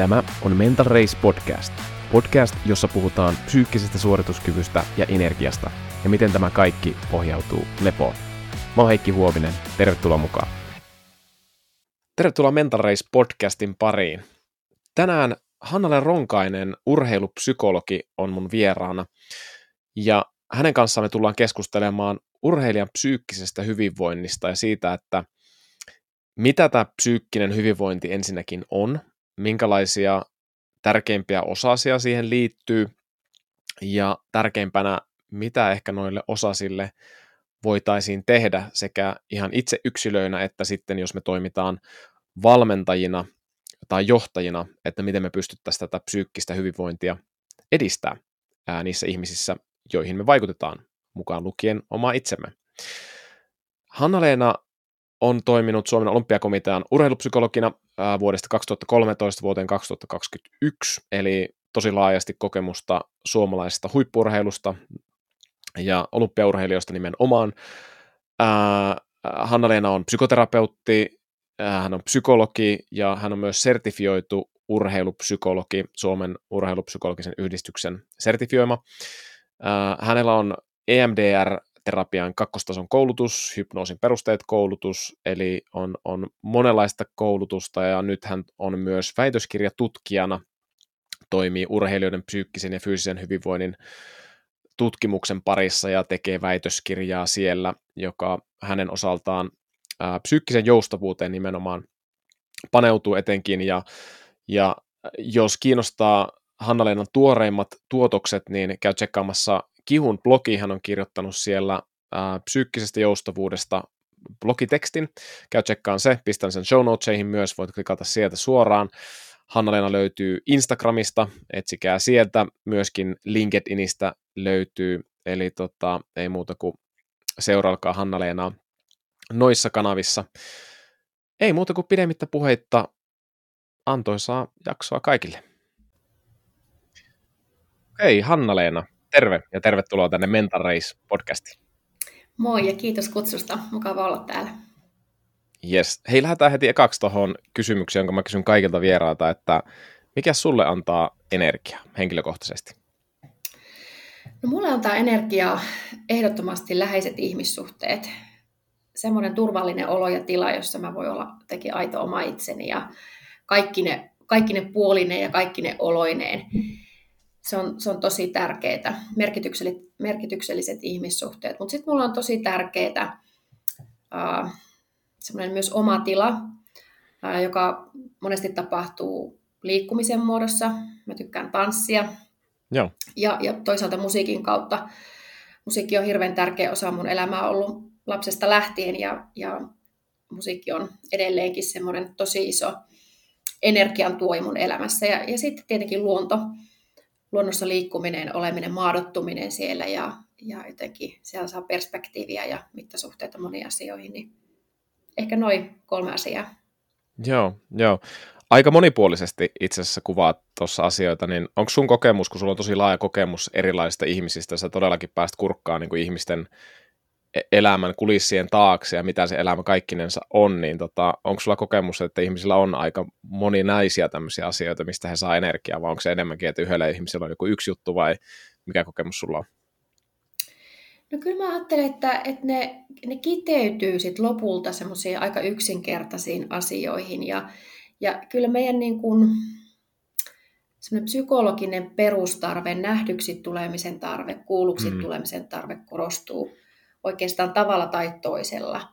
Tämä on Mental Race Podcast. Podcast, jossa puhutaan psyykkisestä suorituskyvystä ja energiasta ja miten tämä kaikki pohjautuu lepoon. Mä oon Heikki Huovinen, tervetuloa mukaan. Tervetuloa Mental Race Podcastin pariin. Tänään Hannale Ronkainen, urheilupsykologi, on mun vieraana. Ja hänen kanssaan me tullaan keskustelemaan urheilijan psyykkisestä hyvinvoinnista ja siitä, että mitä tämä psyykkinen hyvinvointi ensinnäkin on, minkälaisia tärkeimpiä osasia siihen liittyy ja tärkeimpänä, mitä ehkä noille osasille voitaisiin tehdä sekä ihan itse yksilöinä että sitten jos me toimitaan valmentajina tai johtajina, että miten me pystyttäisiin tätä psyykkistä hyvinvointia edistää ää, niissä ihmisissä, joihin me vaikutetaan, mukaan lukien oma itsemme. Hanna-Leena on toiminut Suomen olympiakomitean urheilupsykologina vuodesta 2013 vuoteen 2021, eli tosi laajasti kokemusta suomalaisesta huippurheilusta ja olympiaurheilijoista nimenomaan. Hanna-Leena on psykoterapeutti, hän on psykologi ja hän on myös sertifioitu urheilupsykologi, Suomen urheilupsykologisen yhdistyksen sertifioima. Hänellä on EMDR terapian kakkostason koulutus, hypnoosin perusteet koulutus, eli on, on monenlaista koulutusta ja nyt hän on myös väitöskirjatutkijana, toimii urheilijoiden psyykkisen ja fyysisen hyvinvoinnin tutkimuksen parissa ja tekee väitöskirjaa siellä, joka hänen osaltaan ää, psyykkisen joustavuuteen nimenomaan paneutuu etenkin. Ja, ja jos kiinnostaa Hanna-Leenan tuoreimmat tuotokset, niin käy tsekkaamassa Kihun blogi, hän on kirjoittanut siellä ää, psyykkisestä joustavuudesta blogitekstin. Käy tsekkaan se, pistän sen show notesihin myös, voit klikata sieltä suoraan. Hanna-Leena löytyy Instagramista, etsikää sieltä, myöskin LinkedInistä löytyy, eli tota, ei muuta kuin seurailkaa Hanna-Leenaa noissa kanavissa. Ei muuta kuin pidemmittä puheitta, antoisaa jaksoa kaikille. Hei Hanna-Leena, terve ja tervetuloa tänne Mental Race podcastiin. Moi ja kiitos kutsusta. Mukava olla täällä. Yes. Hei, lähdetään heti ekaksi tuohon kysymykseen, jonka mä kysyn kaikilta vierailta, että mikä sulle antaa energiaa henkilökohtaisesti? No mulle antaa energiaa ehdottomasti läheiset ihmissuhteet. Semmoinen turvallinen olo ja tila, jossa mä voin olla teki aito oma itseni ja kaikki ne, kaikki ne puolineen ja kaikki ne oloineen se on, se on tosi tärkeää, merkitykselliset, merkitykselliset ihmissuhteet. Mutta sitten mulla on tosi tärkeää uh, semmoinen myös oma tila, uh, joka monesti tapahtuu liikkumisen muodossa. Mä tykkään tanssia. Joo. Ja, ja toisaalta musiikin kautta. Musiikki on hirveän tärkeä osa mun elämää ollut lapsesta lähtien ja, ja musiikki on edelleenkin semmoinen tosi iso energian tuo mun elämässä. Ja, ja sitten tietenkin luonto luonnossa liikkuminen, oleminen, maadottuminen siellä ja, ja jotenkin siellä saa perspektiiviä ja mittasuhteita moniin asioihin, niin ehkä noin kolme asiaa. Joo, joo. Aika monipuolisesti itse asiassa kuvaat tuossa asioita, niin onko sun kokemus, kun sulla on tosi laaja kokemus erilaisista ihmisistä, sä todellakin pääst kurkkaan niin kuin ihmisten elämän kulissien taakse ja mitä se elämä kaikkinensa on, niin tota, onko sulla kokemus, että ihmisillä on aika moninaisia tämmöisiä asioita, mistä he saa energiaa, vai onko se enemmänkin, että yhdellä ihmisellä on joku yksi juttu, vai mikä kokemus sulla on? No kyllä mä ajattelen, että, että ne, ne kiteytyy sit lopulta semmoisiin aika yksinkertaisiin asioihin, ja, ja kyllä meidän niin kuin, psykologinen perustarve, nähdyksi tulemisen tarve, kuulluksi mm. tulemisen tarve korostuu oikeastaan tavalla tai toisella.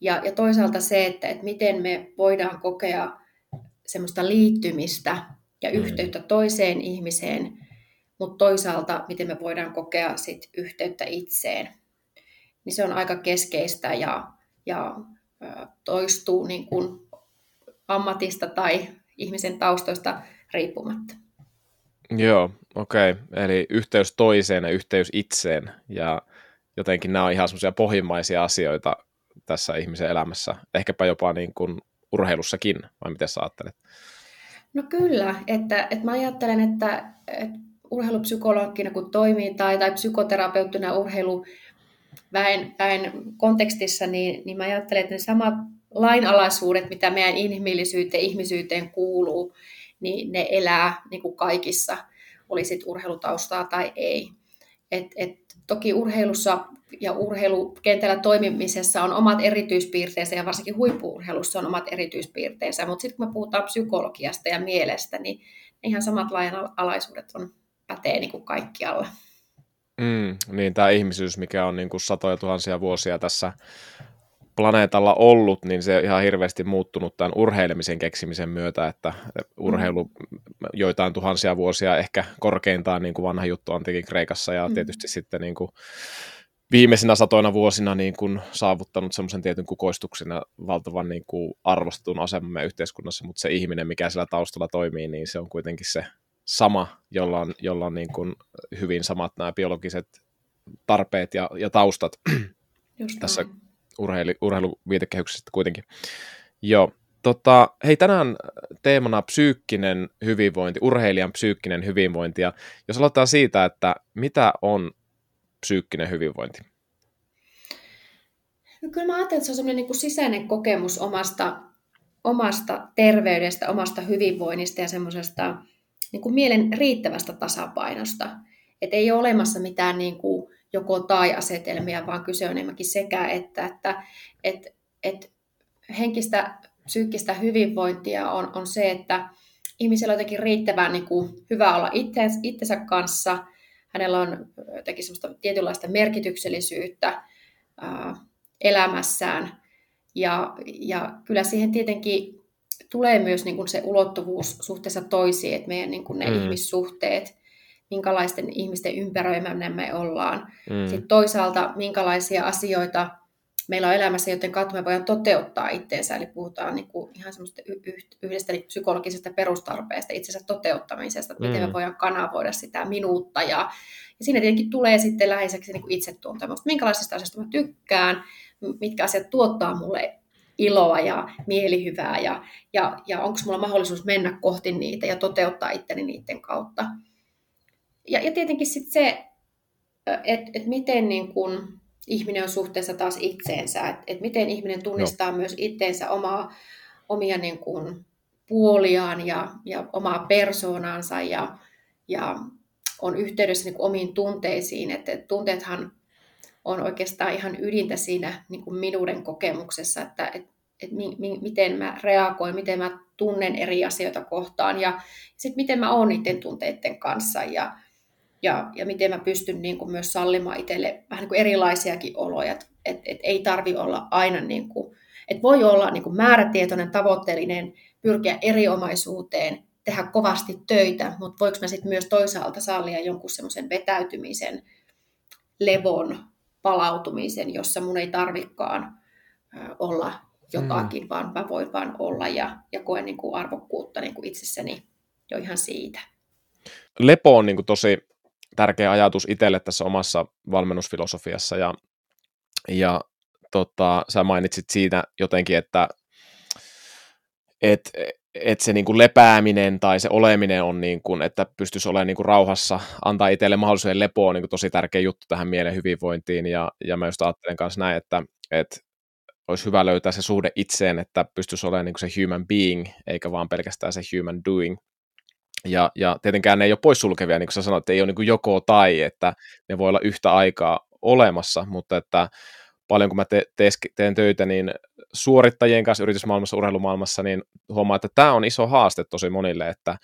Ja, ja toisaalta se, että, että miten me voidaan kokea semmoista liittymistä ja mm. yhteyttä toiseen ihmiseen, mutta toisaalta miten me voidaan kokea sit yhteyttä itseen. Niin se on aika keskeistä ja, ja toistuu niin kuin ammatista tai ihmisen taustoista riippumatta. Joo, okei. Okay. Eli yhteys toiseen ja yhteys itseen. Ja jotenkin nämä on ihan semmoisia pohjimmaisia asioita tässä ihmisen elämässä, ehkäpä jopa niin kuin urheilussakin, vai miten sä ajattelet? No kyllä, että, että mä ajattelen, että, että urheilupsykologina kun toimii tai, tai psykoterapeuttina urheiluväen väen kontekstissa, niin, niin mä ajattelen, että ne samat lainalaisuudet, mitä meidän inhimillisyyteen, ihmisyyteen kuuluu, niin ne elää niin kuin kaikissa, olisit urheilutaustaa tai ei. Et, et, toki urheilussa ja urheilukentällä toimimisessa on omat erityispiirteensä ja varsinkin huippuurheilussa on omat erityispiirteensä, mutta sitten kun me puhutaan psykologiasta ja mielestä, niin ihan samat laajan-alaisuudet on, pätee niin kuin kaikkialla. Mm, niin tämä ihmisyys, mikä on niin kuin satoja tuhansia vuosia tässä planeetalla ollut, niin se on ihan hirveästi muuttunut tämän urheilemisen keksimisen myötä, että urheilu mm. joitain tuhansia vuosia ehkä korkeintaan niin kuin vanha juttu antiikin Kreikassa ja mm. tietysti sitten niin kuin viimeisinä satoina vuosina niin kuin saavuttanut semmoisen tietyn kukoistuksen ja valtavan niin kuin arvostetun asemamme yhteiskunnassa, mutta se ihminen, mikä siellä taustalla toimii, niin se on kuitenkin se sama, jolla on, jolla on niin kuin hyvin samat nämä biologiset tarpeet ja, ja taustat Just tässä urheilu, urheiluviitekehyksessä kuitenkin. Joo, tota, hei tänään teemana psyykkinen hyvinvointi, urheilijan psyykkinen hyvinvointi, ja jos aloitetaan siitä, että mitä on psyykkinen hyvinvointi? No kyllä mä ajattelen, että se on semmoinen niin kuin sisäinen kokemus omasta, omasta terveydestä, omasta hyvinvoinnista ja semmoisesta niin kuin mielen riittävästä tasapainosta. Että ei ole olemassa mitään niin kuin joko tai-asetelmia, vaan kyse on enemmänkin sekä, että, että että että henkistä psyykkistä hyvinvointia on, on se, että ihmisellä on jotenkin riittävän niin kuin, hyvä olla itse, itsensä kanssa, hänellä on jotenkin semmoista tietynlaista merkityksellisyyttä ää, elämässään, ja, ja kyllä siihen tietenkin tulee myös niin kuin se ulottuvuus suhteessa toisiin, että meidän niin kuin ne mm. ihmissuhteet, minkälaisten ihmisten ympäröimänä me ollaan. Mm. Sitten toisaalta, minkälaisia asioita meillä on elämässä, joten kautta me voidaan toteuttaa itseensä. Eli puhutaan niin kuin ihan semmoista yhdestä niin psykologisesta perustarpeesta, itsensä toteuttamisesta, että mm. miten me mm. voidaan kanavoida sitä minuutta. Ja, ja siinä tietenkin tulee sitten läheiseksi niin itsetuntemusta, minkälaisista asioista mä tykkään, mitkä asiat tuottaa mulle iloa ja mielihyvää ja, ja, ja onko mulla mahdollisuus mennä kohti niitä ja toteuttaa itteni niiden kautta. Ja, ja tietenkin sitten se, että et miten niin kun ihminen on suhteessa taas itseensä, että et miten ihminen tunnistaa no. myös itseensä omaa, omia niin kun puoliaan ja, ja omaa persoonansa ja, ja on yhteydessä niin omiin tunteisiin. Että et tunteethan on oikeastaan ihan ydintä siinä niin kuin minuuden kokemuksessa, että et, et mi, mi, miten mä reagoin, miten mä tunnen eri asioita kohtaan ja sitten miten mä oon niiden tunteiden kanssa ja, ja, ja miten mä pystyn niin kuin myös sallimaan itselle vähän niin kuin erilaisiakin oloja, että et, et ei tarvi olla aina, niin kuin, että voi olla niin kuin määrätietoinen, tavoitteellinen, pyrkiä eriomaisuuteen, tehdä kovasti töitä, mutta voiko mä sitten myös toisaalta sallia jonkun semmoisen vetäytymisen, levon, palautumisen, jossa mun ei tarvikaan olla jotakin, mm. vaan mä voin vaan olla ja, ja koen niin kuin arvokkuutta niin kuin itsessäni jo ihan siitä. Lepo on niin kuin tosi tärkeä ajatus itselle tässä omassa valmennusfilosofiassa ja, ja tota, sä mainitsit siitä jotenkin, että et, et se niin kuin lepääminen tai se oleminen on, niin kuin, että pystyisi olemaan niin kuin rauhassa, antaa itselle mahdollisuuden lepoa on niin kuin tosi tärkeä juttu tähän mielen hyvinvointiin ja, ja mä just ajattelen kanssa näin, että, että olisi hyvä löytää se suhde itseen, että pystyisi olemaan niin kuin se human being, eikä vaan pelkästään se human doing. Ja, ja tietenkään ne ei ole poissulkevia, niin kuin sä sanoit, että ei ole niin joko tai, että ne voi olla yhtä aikaa olemassa, mutta että paljon kun mä te, te, teen töitä niin suorittajien kanssa yritysmaailmassa, urheilumaailmassa, niin huomaa, että tämä on iso haaste tosi monille, että,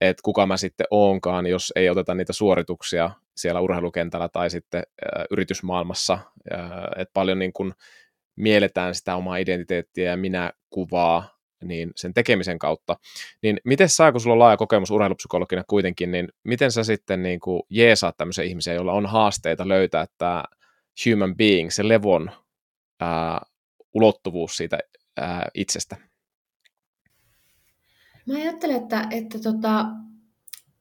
että kuka mä sitten oonkaan, jos ei oteta niitä suorituksia siellä urheilukentällä tai sitten ä, yritysmaailmassa, ä, että paljon niin kuin mielletään sitä omaa identiteettiä ja minä kuvaa niin sen tekemisen kautta. Niin miten sä, kun sulla on laaja kokemus urheilupsykologina kuitenkin, niin miten sä sitten niin kuin jeesaat tämmöisiä ihmisiä, joilla on haasteita löytää tämä human being, se levon ää, ulottuvuus siitä ää, itsestä? Mä ajattelen, että, että tota,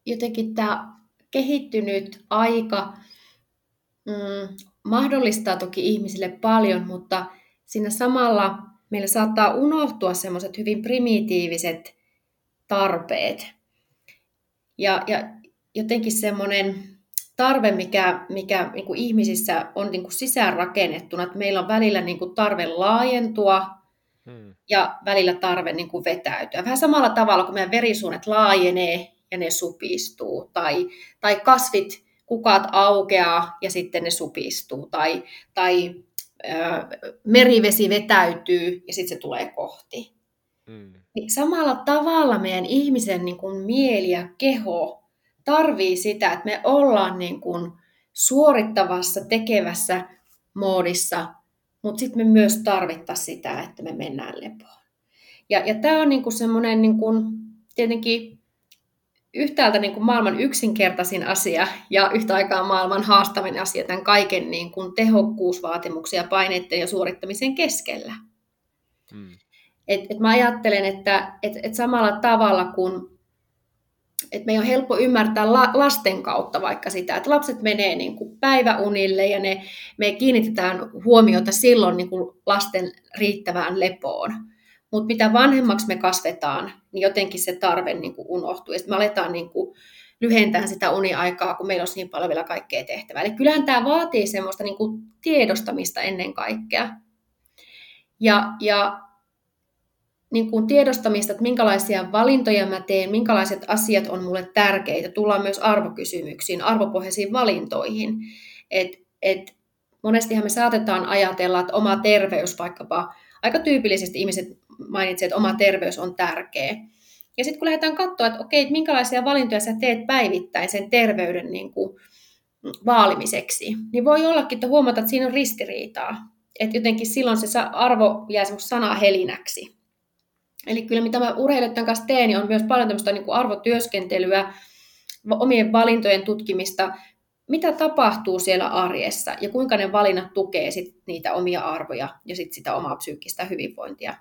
jotenkin tämä kehittynyt aika mm, mahdollistaa toki ihmisille paljon, mutta siinä samalla meillä saattaa unohtua semmoiset hyvin primitiiviset tarpeet. Ja, ja jotenkin semmoinen tarve, mikä, mikä niin kuin ihmisissä on niin kuin sisäänrakennettuna, että meillä on välillä niin kuin tarve laajentua, hmm. ja välillä tarve niin kuin vetäytyä. Vähän samalla tavalla kuin meidän verisuonet laajenee ja ne supistuu, tai, tai kasvit, kukat aukeaa ja sitten ne supistuu, tai, tai merivesi vetäytyy ja sitten se tulee kohti. Hmm. Niin samalla tavalla meidän ihmisen niin kuin mieli ja keho tarvii sitä, että me ollaan niin kuin suorittavassa, tekevässä moodissa, mutta sitten me myös tarvittaisiin sitä, että me mennään lepoon. Ja, ja tämä on niinku semmoinen niinku, tietenkin yhtäältä niinku maailman yksinkertaisin asia ja yhtä aikaa maailman haastavin asia tämän kaiken niinku tehokkuusvaatimuksia paineiden ja suorittamisen keskellä. Hmm. Et, et mä ajattelen, että et, et samalla tavalla kuin että me on helppo ymmärtää la, lasten kautta vaikka sitä, että lapset menee niin kuin päiväunille ja ne, me kiinnitetään huomiota silloin niin kuin lasten riittävään lepoon. Mutta mitä vanhemmaksi me kasvetaan, niin jotenkin se tarve niin kuin unohtuu. Ja sitten me aletaan niin kuin lyhentää sitä uniaikaa, kun meillä on niin paljon vielä kaikkea tehtävää. Eli kyllähän tämä vaatii semmoista niin kuin tiedostamista ennen kaikkea. Ja, ja niin kuin tiedostamista, että minkälaisia valintoja mä teen, minkälaiset asiat on mulle tärkeitä. Tullaan myös arvokysymyksiin, arvopohjaisiin valintoihin. Et, et monestihan me saatetaan ajatella, että oma terveys vaikkapa, aika tyypillisesti ihmiset mainitsevat, että oma terveys on tärkeä. Ja sitten kun lähdetään katsoa, että okei, että minkälaisia valintoja sä teet päivittäin sen terveyden niin kuin vaalimiseksi, niin voi ollakin, että huomata, että siinä on ristiriitaa. Että jotenkin silloin se arvo jää sana helinäksi. Eli kyllä mitä mä urheilijoiden kanssa teen, niin on myös paljon tämmöistä niin kuin arvotyöskentelyä, omien valintojen tutkimista, mitä tapahtuu siellä arjessa ja kuinka ne valinnat tukee sit niitä omia arvoja ja sit sitä omaa psyykkistä hyvinvointia.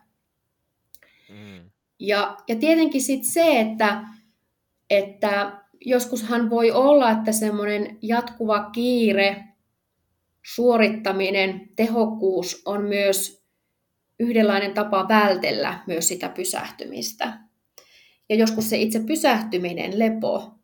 Mm. Ja, ja tietenkin sitten se, että, että joskushan voi olla, että semmoinen jatkuva kiire, suorittaminen, tehokkuus on myös yhdenlainen tapa vältellä myös sitä pysähtymistä. Ja joskus se itse pysähtyminen, lepo,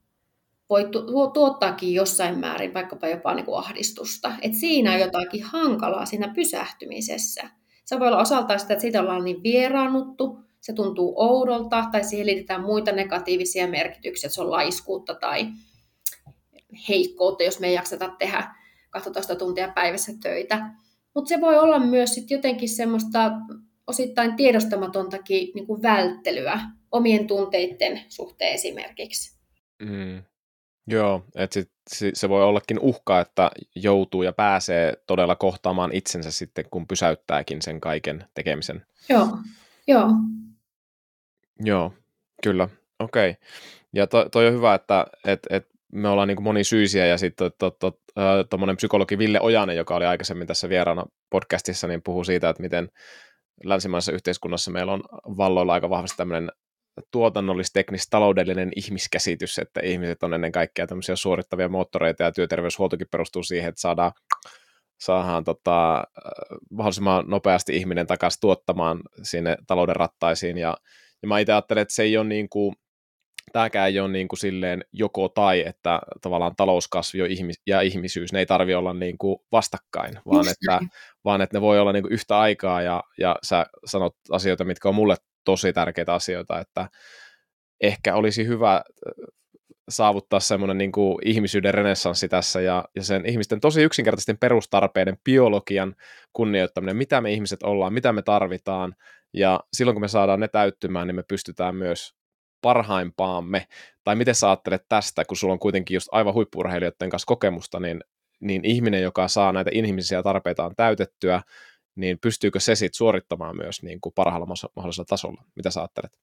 voi tu- tuottaakin jossain määrin vaikkapa jopa niin kuin ahdistusta. Et siinä on jotakin hankalaa siinä pysähtymisessä. Se voi olla osaltaan sitä, että siitä ollaan niin vieraannuttu, se tuntuu oudolta, tai siihen liitetään muita negatiivisia merkityksiä, että se on laiskuutta tai heikkoutta, jos me ei jakseta tehdä 12 tuntia päivässä töitä. Mutta se voi olla myös sit jotenkin semmoista osittain tiedostamatontakin niin kuin välttelyä omien tunteiden suhteen esimerkiksi. Mm. Joo, että sit, se voi ollakin uhka, että joutuu ja pääsee todella kohtaamaan itsensä sitten, kun pysäyttääkin sen kaiken tekemisen. Joo, joo. Joo, kyllä. Okei. Okay. Ja to, toi on hyvä, että et, et me ollaan niin monisyisiä ja sitten tuommoinen psykologi Ville Ojanen, joka oli aikaisemmin tässä vieraana podcastissa, niin puhuu siitä, että miten länsimaisessa yhteiskunnassa meillä on valloilla aika vahvasti tämmöinen tuotannollis-teknis taloudellinen ihmiskäsitys, että ihmiset on ennen kaikkea tämmöisiä suorittavia moottoreita ja työterveyshuoltokin perustuu siihen, että saadaan, saadaan tota, mahdollisimman nopeasti ihminen takaisin tuottamaan sinne talouden rattaisiin ja, ja mä itse ajattelen, että se ei ole niin kuin, tämäkään ei ole niin kuin silleen joko tai, että tavallaan talouskasvu ja ihmisyys, ne ei tarvi olla niin kuin vastakkain, vaan että, vaan että ne voi olla niin kuin yhtä aikaa ja, ja sä sanot asioita, mitkä on mulle tosi tärkeitä asioita, että ehkä olisi hyvä saavuttaa semmoinen niin kuin ihmisyyden renessanssi tässä ja, ja sen ihmisten tosi yksinkertaisten perustarpeiden, biologian kunnioittaminen, mitä me ihmiset ollaan, mitä me tarvitaan, ja silloin kun me saadaan ne täyttymään, niin me pystytään myös parhaimpaamme, tai miten sä ajattelet tästä, kun sulla on kuitenkin just aivan huippurheilijoiden kanssa kokemusta, niin, niin ihminen, joka saa näitä inhimillisiä tarpeitaan täytettyä, niin pystyykö se sitten suorittamaan myös niin kuin parhaalla mahdollisella tasolla? Mitä sä ajattelet?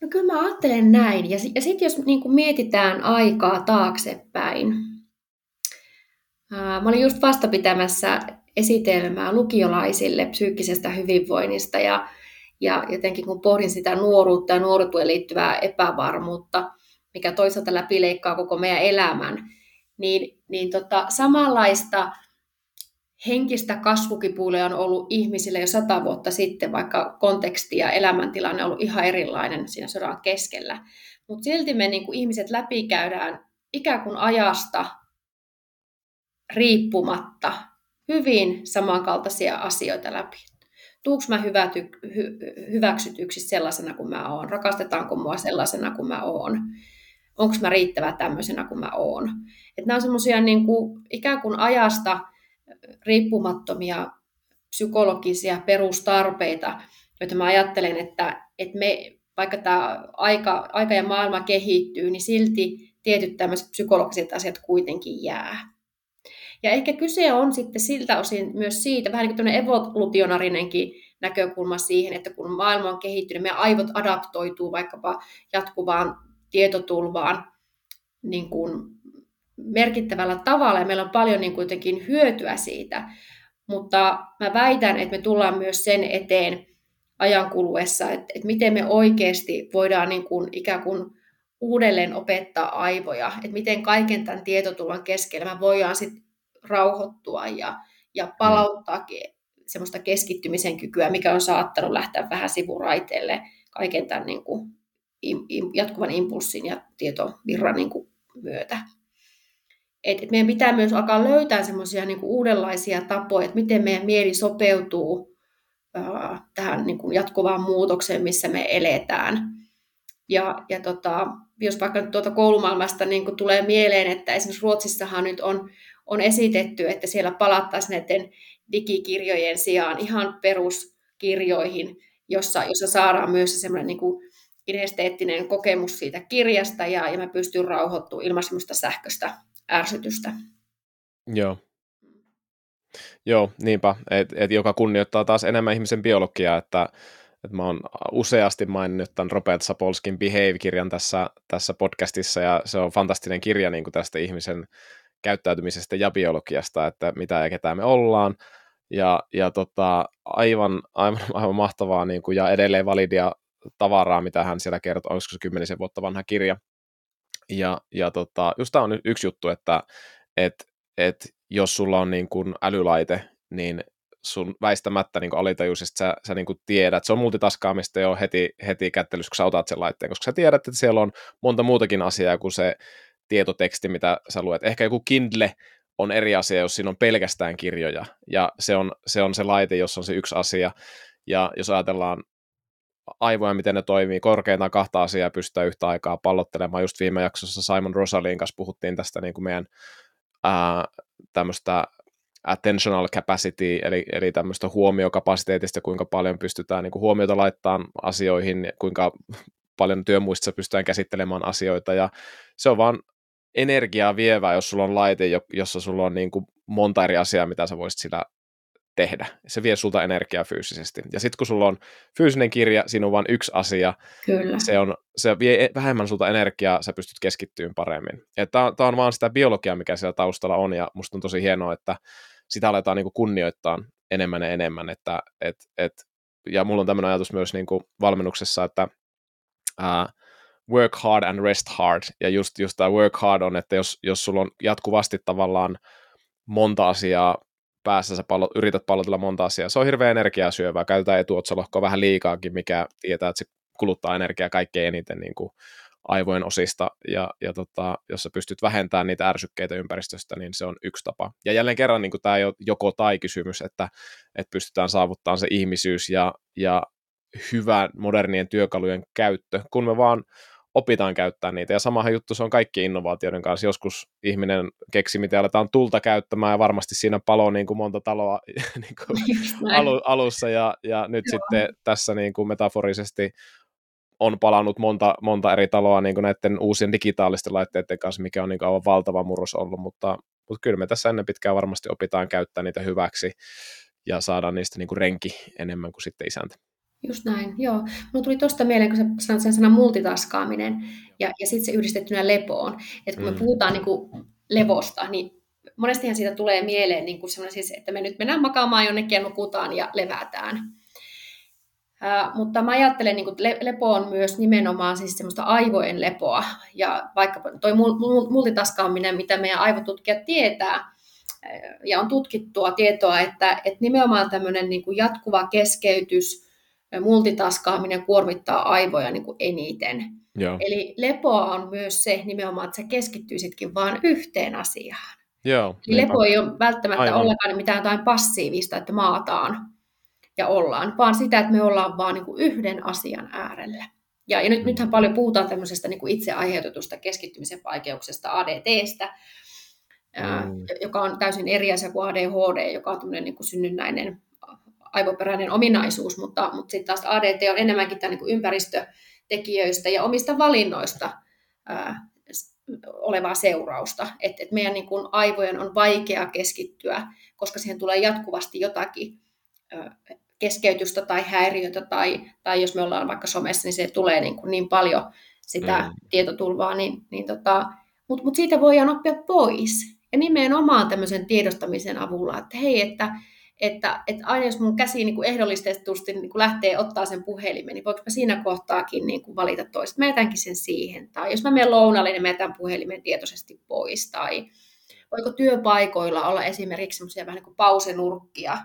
No kyllä mä ajattelen näin. Ja, ja sitten jos niin kuin mietitään aikaa taaksepäin. Mä olin just vastapitämässä esitelmää lukiolaisille psyykkisestä hyvinvoinnista ja ja jotenkin kun pohdin sitä nuoruutta ja nuoruuteen liittyvää epävarmuutta, mikä toisaalta läpileikkaa koko meidän elämän, niin, niin tota, samanlaista henkistä kasvukipuilia on ollut ihmisille jo sata vuotta sitten, vaikka konteksti ja elämäntilanne on ollut ihan erilainen siinä sodan keskellä. Mutta silti me niin kuin ihmiset läpikäydään ikään kuin ajasta riippumatta hyvin samankaltaisia asioita läpi tuuks mä hyväksytyksi sellaisena kuin mä oon, rakastetaanko mua sellaisena kuin mä oon, onko mä riittävä tämmöisenä kuin mä oon. Että nämä on semmoisia niin kuin, ikään kuin ajasta riippumattomia psykologisia perustarpeita, joita mä ajattelen, että, että me, vaikka tämä aika, aika ja maailma kehittyy, niin silti tietyt tämmöiset psykologiset asiat kuitenkin jää. Ja ehkä kyse on sitten siltä osin myös siitä, vähän niin kuin evolutionarinenkin näkökulma siihen, että kun maailma on kehittynyt, meidän aivot adaptoituu vaikkapa jatkuvaan tietotulvaan niin kuin merkittävällä tavalla, ja meillä on paljon niin kuitenkin hyötyä siitä. Mutta mä väitän, että me tullaan myös sen eteen ajan kuluessa, että, että miten me oikeasti voidaan niin kuin ikään kuin uudelleen opettaa aivoja, että miten kaiken tämän tietotulvan keskellä me voidaan sitten rauhoittua ja, ja palauttaa semmoista keskittymisen kykyä, mikä on saattanut lähteä vähän sivuraiteelle kaiken tämän niin kuin, jatkuvan impulssin ja tietovirran niin kuin, myötä. Et, et meidän pitää myös alkaa löytää semmoisia niin uudenlaisia tapoja, että miten meidän mieli sopeutuu tähän niin kuin jatkuvaan muutokseen, missä me eletään. Ja, ja tota, jos vaikka nyt tuota koulumaailmasta niin kuin tulee mieleen, että esimerkiksi Ruotsissahan nyt on, on esitetty, että siellä palattaisiin näiden digikirjojen sijaan ihan peruskirjoihin, jossa, jossa saadaan myös semmoinen niin kuin kinesteettinen kokemus siitä kirjasta ja, ja mä pystyn rauhoittumaan ilman semmoista sähköistä ärsytystä. Joo. Joo, niinpä, että et joka kunnioittaa taas enemmän ihmisen biologiaa, että et mä oon useasti maininnut tämän Robert Sapolskin Behave-kirjan tässä, tässä podcastissa, ja se on fantastinen kirja niin kuin tästä ihmisen käyttäytymisestä ja biologiasta, että mitä ja ketä me ollaan, ja, ja tota, aivan, aivan, aivan mahtavaa niin kuin, ja edelleen validia tavaraa, mitä hän siellä kertoo, olisiko se kymmenisen vuotta vanha kirja. Ja, ja tota, just tämä on yksi juttu, että et, et, jos sulla on niin kuin älylaite, niin sun väistämättä niin alitajuisesti sä, sä niin tiedät, se on multitaskaamista jo heti, heti kättelyssä, kun sä otat sen laitteen, koska sä tiedät, että siellä on monta muutakin asiaa kuin se tietoteksti, mitä sä luet. Ehkä joku Kindle on eri asia, jos siinä on pelkästään kirjoja, ja se on se, on se laite, jos on se yksi asia, ja jos ajatellaan aivoja, miten ne toimii, korkeintaan kahta asiaa pystytään yhtä aikaa pallottelemaan. Just viime jaksossa Simon Rosalin kanssa puhuttiin tästä niin kuin meidän ää, tämmöistä attentional capacity, eli, eli tämmöistä huomiokapasiteetista, kuinka paljon pystytään niin kuin huomiota laittamaan asioihin, kuinka paljon työmuistissa pystytään käsittelemään asioita, ja se on vaan energiaa vievää, jos sulla on laite, jossa sulla on niin kuin monta eri asiaa, mitä sä voisit sillä tehdä. Se vie sulta energiaa fyysisesti. Ja sitten kun sulla on fyysinen kirja, siinä on vain yksi asia. Kyllä. Se, on, se vie vähemmän sulta energiaa, sä pystyt keskittymään paremmin. Tämä on vaan sitä biologiaa, mikä siellä taustalla on, ja musta on tosi hienoa, että sitä aletaan niinku kunnioittaa enemmän ja enemmän. Että, et, et, ja mulla on tämmöinen ajatus myös niinku valmennuksessa, että ää, work hard and rest hard. Ja just, just tämä work hard on, että jos, jos sulla on jatkuvasti tavallaan monta asiaa päässä sä pallo, yrität pallotella monta asiaa. Se on hirveän energiaa syövää. Käytetään etuotsalohkoa vähän liikaakin, mikä tietää, että se kuluttaa energiaa kaikkein eniten niin kuin aivojen osista, ja, ja tota, jos sä pystyt vähentämään niitä ärsykkeitä ympäristöstä, niin se on yksi tapa. Ja jälleen kerran niin tämä ei ole joko tai kysymys, että, että pystytään saavuttamaan se ihmisyys ja, ja hyvä modernien työkalujen käyttö, kun me vaan opitaan käyttää niitä. Ja samahan juttu se on kaikki innovaatioiden kanssa. Joskus ihminen keksi, miten aletaan tulta käyttämään ja varmasti siinä paloo niin kuin monta taloa niin kuin alu, alussa ja, ja nyt Joo. sitten tässä niin kuin metaforisesti on palannut monta, monta eri taloa niin kuin näiden uusien digitaalisten laitteiden kanssa, mikä on niin kuin aivan valtava murros ollut, mutta, mutta kyllä me tässä ennen pitkään varmasti opitaan käyttää niitä hyväksi ja saadaan niistä niin kuin renki enemmän kuin sitten isäntä. Just näin, joo. Mulla tuli tuosta mieleen, kun sä sanoit sen sanan multitaskaaminen ja, ja sitten se yhdistettynä lepoon. Että kun me mm. puhutaan niin kuin levosta, niin monestihan siitä tulee mieleen niin kuin siis, että me nyt mennään makaamaan jonnekin ja nukutaan ja levätään. Ää, mutta mä ajattelen, niin kuin le- lepo on myös nimenomaan siis semmoista aivojen lepoa. Ja vaikka toi multitaskaaminen, mitä meidän aivotutkijat tietää, ja on tutkittua tietoa, että, että nimenomaan tämmöinen niin kuin jatkuva keskeytys – multitaskaaminen kuormittaa aivoja niin kuin eniten. Joo. Eli lepoa on myös se nimenomaan, että sä keskittyisitkin vain yhteen asiaan. Joo, Eli lepo ei ole välttämättä Aivan. ollenkaan mitään jotain passiivista, että maataan, ja ollaan, vaan sitä, että me ollaan vaan niin kuin yhden asian äärellä. Ja, ja nyt, mm. nythän paljon puhutaan tämmöisestä niin kuin itse aiheutetusta keskittymisen vaikeuksesta, ADTstä, mm. joka on täysin eri asia kuin ADHD, joka on tämmöinen niin kuin synnynnäinen aivoperäinen ominaisuus, mutta, mutta sitten taas ADT on enemmänkin tämän niin ympäristötekijöistä ja omista valinnoista ää, olevaa seurausta. Että et meidän niin kuin aivojen on vaikea keskittyä, koska siihen tulee jatkuvasti jotakin ää, keskeytystä tai häiriötä, tai, tai jos me ollaan vaikka somessa, niin se tulee niin, kuin niin paljon sitä mm. tietotulvaa, niin, niin tota, mutta mut siitä voidaan oppia pois. Ja nimenomaan tämmöisen tiedostamisen avulla, että hei, että että, että aina jos mun käsi niin kuin ehdollistetusti niin kuin lähtee ottaa sen puhelimen, niin voinko mä siinä kohtaakin niin kuin valita toista. Mä jätänkin sen siihen. Tai jos mä menen lounalle, niin mä jätän puhelimen tietoisesti pois. Tai voiko työpaikoilla olla esimerkiksi semmoisia vähän niin kuin pausenurkkia,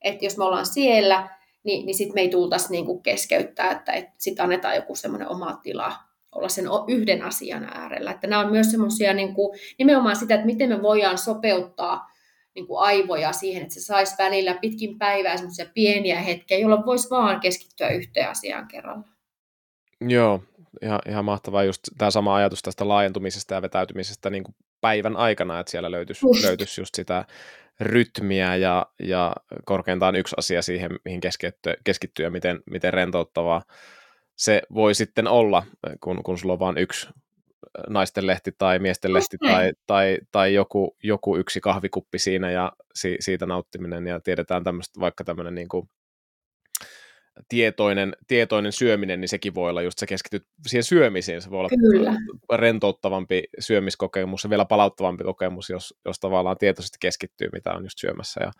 että jos me ollaan siellä, niin, niin sitten me ei tultaisi niin kuin keskeyttää, että, että sitten annetaan joku semmoinen oma tila olla sen yhden asian äärellä. Että nämä on myös semmoisia niin kuin, nimenomaan sitä, että miten me voidaan sopeuttaa niin kuin aivoja siihen, että se saisi välillä pitkin päivää semmoisia pieniä hetkiä, jolloin voisi vaan keskittyä yhteen asiaan kerralla. Joo, ihan, ihan mahtavaa just tämä sama ajatus tästä laajentumisesta ja vetäytymisestä niin kuin päivän aikana, että siellä löytyisi just, löytyisi just sitä rytmiä ja, ja korkeintaan yksi asia siihen, mihin keskittyä, keskittyä ja miten, miten rentouttavaa se voi sitten olla, kun, kun sulla on vain yksi naisten lehti tai miesten lehti tai, tai, tai joku, joku yksi kahvikuppi siinä ja si, siitä nauttiminen ja tiedetään tämmöistä, vaikka tämmöinen niin kuin tietoinen, tietoinen syöminen, niin sekin voi olla just se keskityt siihen syömiseen, se voi olla Kyllä. rentouttavampi syömiskokemus ja vielä palauttavampi kokemus, jos, jos tavallaan tietoisesti keskittyy, mitä on just syömässä ja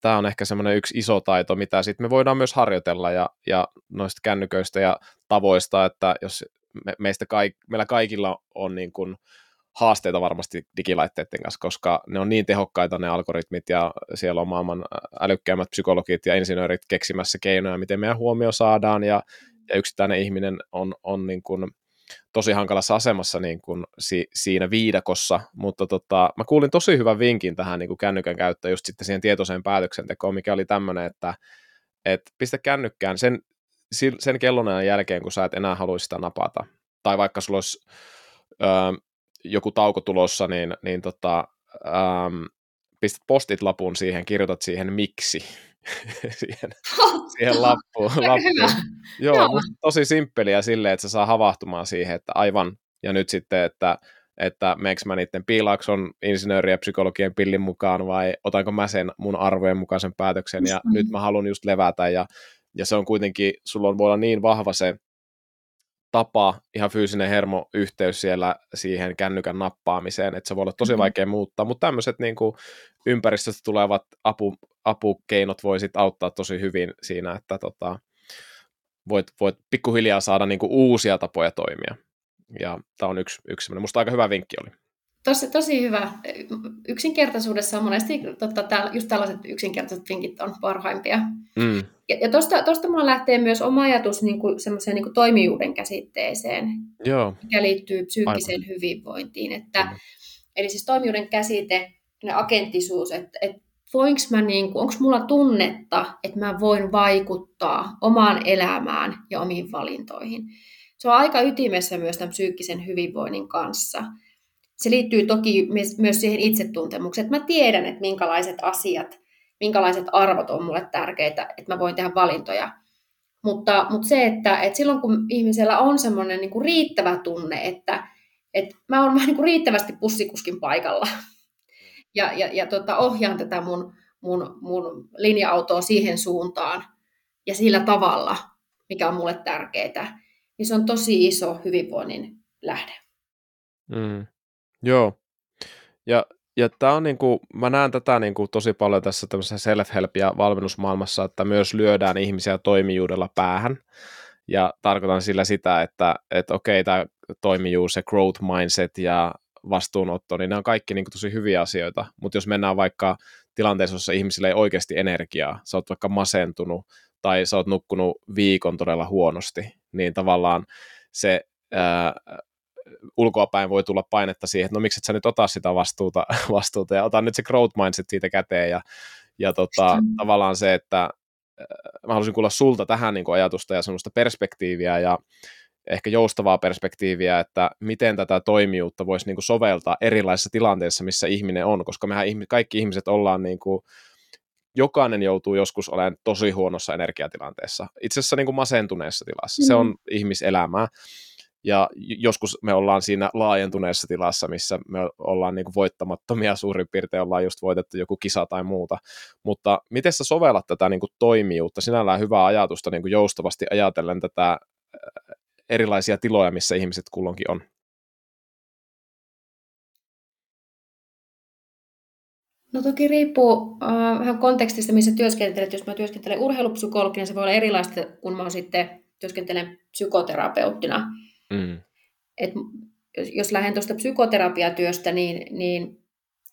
Tämä on ehkä semmoinen yksi iso taito, mitä sitten me voidaan myös harjoitella ja, ja noista kännyköistä ja tavoista, että jos me, meistä kaik, meillä kaikilla on niin kuin haasteita varmasti digilaitteiden kanssa, koska ne on niin tehokkaita ne algoritmit ja siellä on maailman älykkäimmät psykologit ja insinöörit keksimässä keinoja, miten meidän huomio saadaan ja, ja yksittäinen ihminen on, on niin kuin tosi hankalassa asemassa niin kuin si, siinä viidakossa, mutta tota, mä kuulin tosi hyvän vinkin tähän niin kuin kännykän käyttöön just sitten siihen tietoiseen päätöksentekoon, mikä oli tämmöinen, että et pistä kännykkään. Sen, sen kellonajan jälkeen, kun sä et enää haluaisi sitä napata, tai vaikka sulla olisi ö, joku tauko tulossa, niin, niin tota, ähm, pistät postit lapun siihen, kirjoitat siihen miksi, siihen, siihen lappuun. lappuun. Joo, Joo. tosi simppeliä silleen, että se saa havahtumaan siihen, että aivan, ja nyt sitten, että että meneekö mä niiden piilakson insinööri- ja psykologien pillin mukaan vai otanko mä sen mun arvojen mukaisen päätöksen ja mm. nyt mä haluan just levätä ja, ja se on kuitenkin, sulla on voi olla niin vahva se tapa, ihan fyysinen hermoyhteys siellä siihen kännykän nappaamiseen, että se voi olla tosi mm-hmm. vaikea muuttaa, mutta tämmöiset niin kuin ympäristöstä tulevat apu, apukeinot voi sitten auttaa tosi hyvin siinä, että tota, voit, voit pikkuhiljaa saada niin kuin uusia tapoja toimia. Ja tämä on yksi, yksi semmoinen, musta aika hyvä vinkki oli. Tosi, tosi hyvä. Yksinkertaisuudessa on monesti totta, täällä, just tällaiset yksinkertaiset vinkit on parhaimpia. Mm. Ja, ja tosta, tosta mulla lähtee myös oma ajatus niin kuin, semmoiseen niin kuin toimijuuden käsitteeseen, Joo. mikä liittyy psyykkiseen Aivan. hyvinvointiin. Että, mm. Eli siis toimijuuden käsite, agenttisuus, että, että voinko mä, niin kuin, onko mulla tunnetta, että mä voin vaikuttaa omaan elämään ja omiin valintoihin. Se on aika ytimessä myös tämän psyykkisen hyvinvoinnin kanssa – se liittyy toki myös siihen itsetuntemukseen, että mä tiedän, että minkälaiset asiat, minkälaiset arvot on mulle tärkeitä, että mä voin tehdä valintoja. Mutta, mutta se, että, että silloin kun ihmisellä on semmoinen niin kuin riittävä tunne, että, että mä oon niin kuin riittävästi pussikuskin paikalla ja, ja, ja tota, ohjaan tätä mun, mun, mun linja-autoa siihen suuntaan ja sillä tavalla, mikä on mulle tärkeää, niin se on tosi iso hyvinvoinnin lähde. Mm. Joo. Ja, ja tämä on niinku, mä näen tätä niinku tosi paljon tässä tämmöisessä self-help- ja valmennusmaailmassa, että myös lyödään ihmisiä toimijuudella päähän. Ja tarkoitan sillä sitä, että, että okei, tämä toimijuus, se growth mindset ja vastuunotto, niin ne on kaikki niin tosi hyviä asioita. Mutta jos mennään vaikka tilanteessa, jossa ihmisillä ei oikeasti energiaa, sä oot vaikka masentunut tai sä oot nukkunut viikon todella huonosti, niin tavallaan se ää, ulkoapäin voi tulla painetta siihen, että no miksi et sä nyt ota sitä vastuuta, vastuuta ja ota nyt se growth mindset siitä käteen ja, ja tota, mm. tavallaan se, että mä haluaisin kuulla sulta tähän niin kuin ajatusta ja semmoista perspektiiviä ja ehkä joustavaa perspektiiviä, että miten tätä toimijuutta voisi niin kuin soveltaa erilaisissa tilanteissa, missä ihminen on, koska mehän kaikki ihmiset ollaan niin kuin, jokainen joutuu joskus olemaan tosi huonossa energiatilanteessa, itse asiassa niin kuin masentuneessa tilassa, mm. se on ihmiselämää, ja joskus me ollaan siinä laajentuneessa tilassa, missä me ollaan niin kuin voittamattomia suurin piirtein, ollaan just voitettu joku kisa tai muuta. Mutta miten sä sovellat tätä niin kuin toimijuutta? Sinällään hyvää ajatusta niin kuin joustavasti ajatellen tätä erilaisia tiloja, missä ihmiset kulloinkin on. No toki riippuu äh, vähän kontekstista, missä työskentelet. Jos mä työskentelen urheilupsykologina, se voi olla erilaista, kun mä sitten työskentelen psykoterapeuttina. Mm. Et jos lähden tuosta psykoterapiatyöstä, niin, niin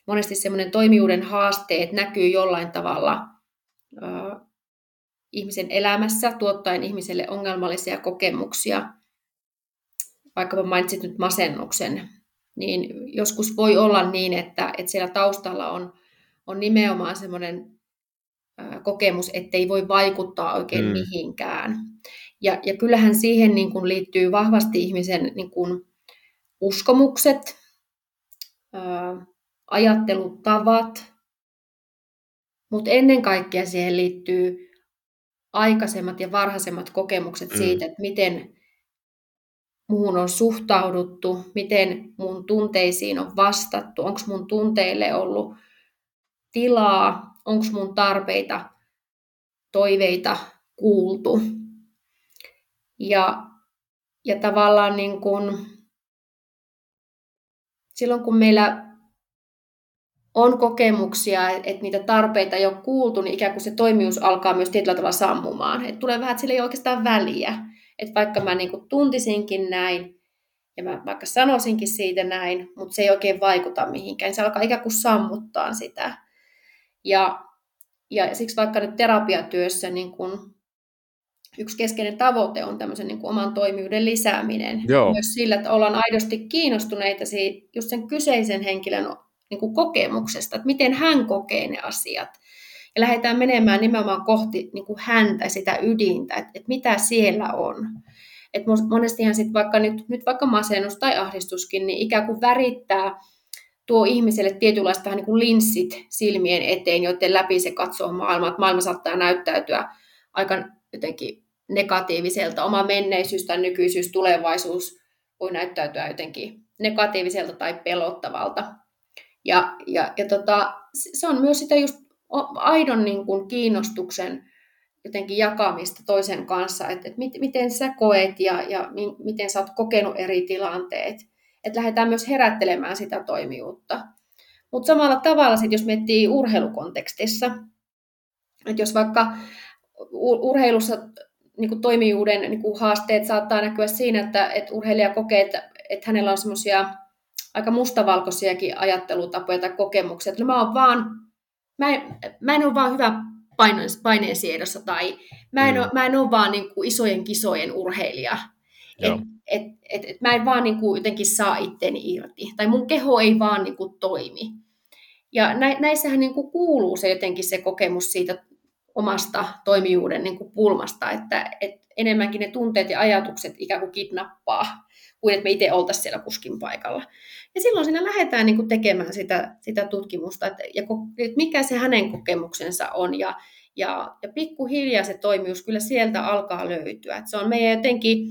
monesti semmoinen toimijuuden haasteet näkyy jollain tavalla äh, ihmisen elämässä, tuottaen ihmiselle ongelmallisia kokemuksia. Vaikka mainitsit nyt masennuksen, niin joskus voi olla niin, että, että siellä taustalla on, on nimenomaan semmoinen kokemus, ettei voi vaikuttaa oikein mm. mihinkään. Ja, ja kyllähän siihen niin kuin liittyy vahvasti ihmisen niin kuin uskomukset, ää, ajattelutavat, mutta ennen kaikkea siihen liittyy aikaisemmat ja varhaisemmat kokemukset mm. siitä, että miten muuhun on suhtauduttu, miten mun tunteisiin on vastattu, onko mun tunteille ollut tilaa, onko mun tarpeita, toiveita kuultu. Ja, ja tavallaan niin kun, silloin kun meillä on kokemuksia, että niitä tarpeita ei ole kuultu, niin ikään kuin se toimijuus alkaa myös tietyllä tavalla sammumaan. Että tulee vähän, että sillä ei oikeastaan väliä. Että vaikka mä niin tuntisinkin näin, ja mä vaikka sanoisinkin siitä näin, mutta se ei oikein vaikuta mihinkään. Se alkaa ikään kuin sammuttaa sitä. Ja, ja siksi vaikka nyt terapiatyössä niin kun yksi keskeinen tavoite on tämmöisen niin kuin oman toimijuuden lisääminen. Joo. Myös sillä, että ollaan aidosti kiinnostuneita siitä, just sen kyseisen henkilön niin kuin kokemuksesta, että miten hän kokee ne asiat. Ja lähdetään menemään nimenomaan kohti niin kuin häntä, sitä ydintä, että, että mitä siellä on. Et monestihan sit vaikka nyt, nyt vaikka masennus tai ahdistuskin, niin ikään kuin värittää tuo ihmiselle tietynlaista niin kuin linssit silmien eteen, joiden läpi se katsoo maailmaa. Että maailma saattaa näyttäytyä aika jotenkin negatiiviselta. Oma menneisyys tai nykyisyys, tulevaisuus voi näyttäytyä jotenkin negatiiviselta tai pelottavalta. Ja, ja, ja tota, se on myös sitä just aidon niin kuin kiinnostuksen jotenkin jakamista toisen kanssa, että, että mit, miten sä koet ja, ja mi, miten sä oot kokenut eri tilanteet. Että lähdetään myös herättelemään sitä toimijuutta. Mutta samalla tavalla sit, jos miettii urheilukontekstissa, että jos vaikka urheilussa niin kuin toimijuuden niin kuin haasteet saattaa näkyä siinä, että, että urheilija kokee, että, että hänellä on semmoisia aika mustavalkoisiakin ajattelutapoja tai kokemuksia, että no mä, oon vaan, mä, en, mä en ole vaan hyvä paineen siedossa tai mä en, mm. ole, mä en ole vaan niin kuin isojen kisojen urheilija. Et, et, et, et mä en vaan niin kuin jotenkin saa itteni irti tai mun keho ei vaan niin kuin toimi. Ja nä, näissähän niin kuin kuuluu se jotenkin se kokemus siitä omasta toimijuuden niin kuin pulmasta, että, että enemmänkin ne tunteet ja ajatukset ikään kuin kidnappaa, kuin että me itse oltaisiin siellä kuskin paikalla. Ja silloin siinä lähdetään niin kuin tekemään sitä, sitä tutkimusta, että, ja, että mikä se hänen kokemuksensa on, ja, ja, ja pikkuhiljaa se toimijuus kyllä sieltä alkaa löytyä. Että se on meidän jotenkin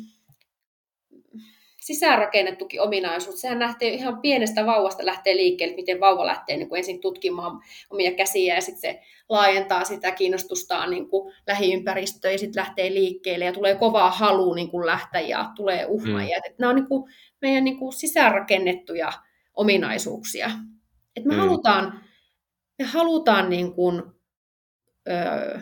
sisäänrakennettukin ominaisuus. Sehän lähtee ihan pienestä vauvasta lähtee liikkeelle, miten vauva lähtee niin kuin ensin tutkimaan omia käsiä ja sitten se laajentaa sitä kiinnostustaan niin kuin lähiympäristöön ja sitten lähtee liikkeelle ja tulee kovaa halu niin kuin lähteä ja tulee uhmaajia. Mm. Nämä on niin kuin meidän niin kuin sisäänrakennettuja ominaisuuksia. Et me, mm. halutaan, me halutaan niin kuin, öö,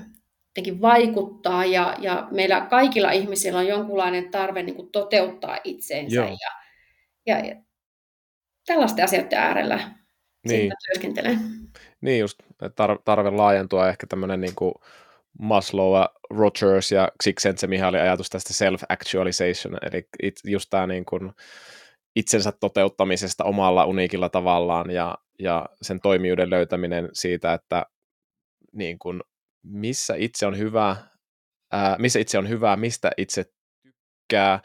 jotenkin vaikuttaa ja, ja meillä kaikilla ihmisillä on jonkunlainen tarve niin kuin toteuttaa itseensä ja, ja, ja tällaisten asioiden äärellä niin. työskentelen. Niin just, tar- tarve laajentua ehkä tämmöinen niin kuin Maslow, Rogers ja Csikszentse Mihaly ajatus tästä self-actualization, eli it, just tämä niin kuin itsensä toteuttamisesta omalla uniikilla tavallaan ja, ja sen toimijuuden löytäminen siitä, että niin kuin missä itse on hyvä, ää, missä itse on hyvä, mistä itse tykkää.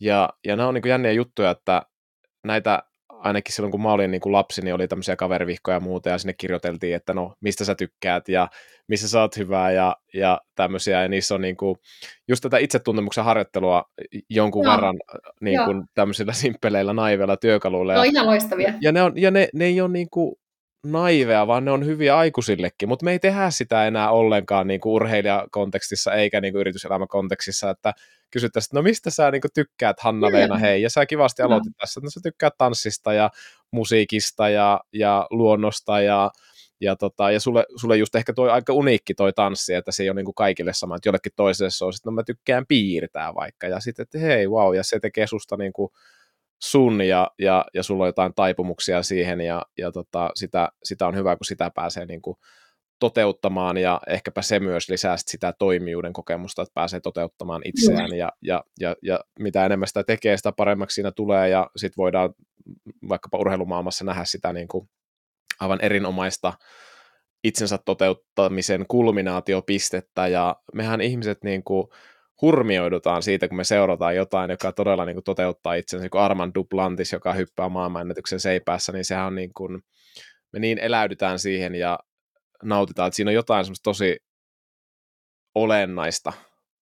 Ja, ja nämä on niin jänniä juttuja, että näitä ainakin silloin kun mä olin niin kuin lapsi, niin oli tämmöisiä kaverivihkoja ja muuta, ja sinne kirjoiteltiin, että no, mistä sä tykkäät, ja missä sä oot hyvää, ja, ja tämmöisiä, ja niissä on niin kuin, just tätä itsetuntemuksen harjoittelua jonkun Joo. verran niin kuin tämmöisillä simppeleillä, naiveilla työkaluilla. Ne on ihan loistavia. Ja, ne, on, ja ne, ne ei ole niin kuin naiveja, vaan ne on hyviä aikuisillekin, mutta me ei tehdä sitä enää ollenkaan niin kuin urheilijakontekstissa eikä niin kuin yrityselämäkontekstissa, että kysyttäisiin, että no mistä sä niin kuin tykkäät Hanna-Leena, hei, ja sä kivasti aloitit no. tässä, että no sä tykkäät tanssista ja musiikista ja, ja luonnosta ja, ja, tota, ja sulle, sulle just ehkä toi aika uniikki toi tanssi, että se ei ole niin kuin kaikille sama, että jollekin toiselle se on, että no mä tykkään piirtää vaikka, ja sitten, että hei, wow, ja se tekee susta niin kuin sun ja, ja, ja sulla on jotain taipumuksia siihen ja, ja tota, sitä, sitä on hyvä, kun sitä pääsee niin kuin toteuttamaan ja ehkäpä se myös lisää sitä toimijuuden kokemusta, että pääsee toteuttamaan itseään ja, ja, ja, ja mitä enemmän sitä tekee, sitä paremmaksi siinä tulee ja sitten voidaan vaikkapa urheilumaailmassa nähdä sitä niin kuin aivan erinomaista itsensä toteuttamisen kulminaatiopistettä ja mehän ihmiset niin kuin hurmioidutaan siitä, kun me seurataan jotain, joka todella niin kuin toteuttaa itsensä, niin kuin Armand Duplantis, joka hyppää maailmanennätyksen seipäässä, niin sehän on niin kuin, me niin eläydytään siihen ja nautitaan, että siinä on jotain semmoista tosi olennaista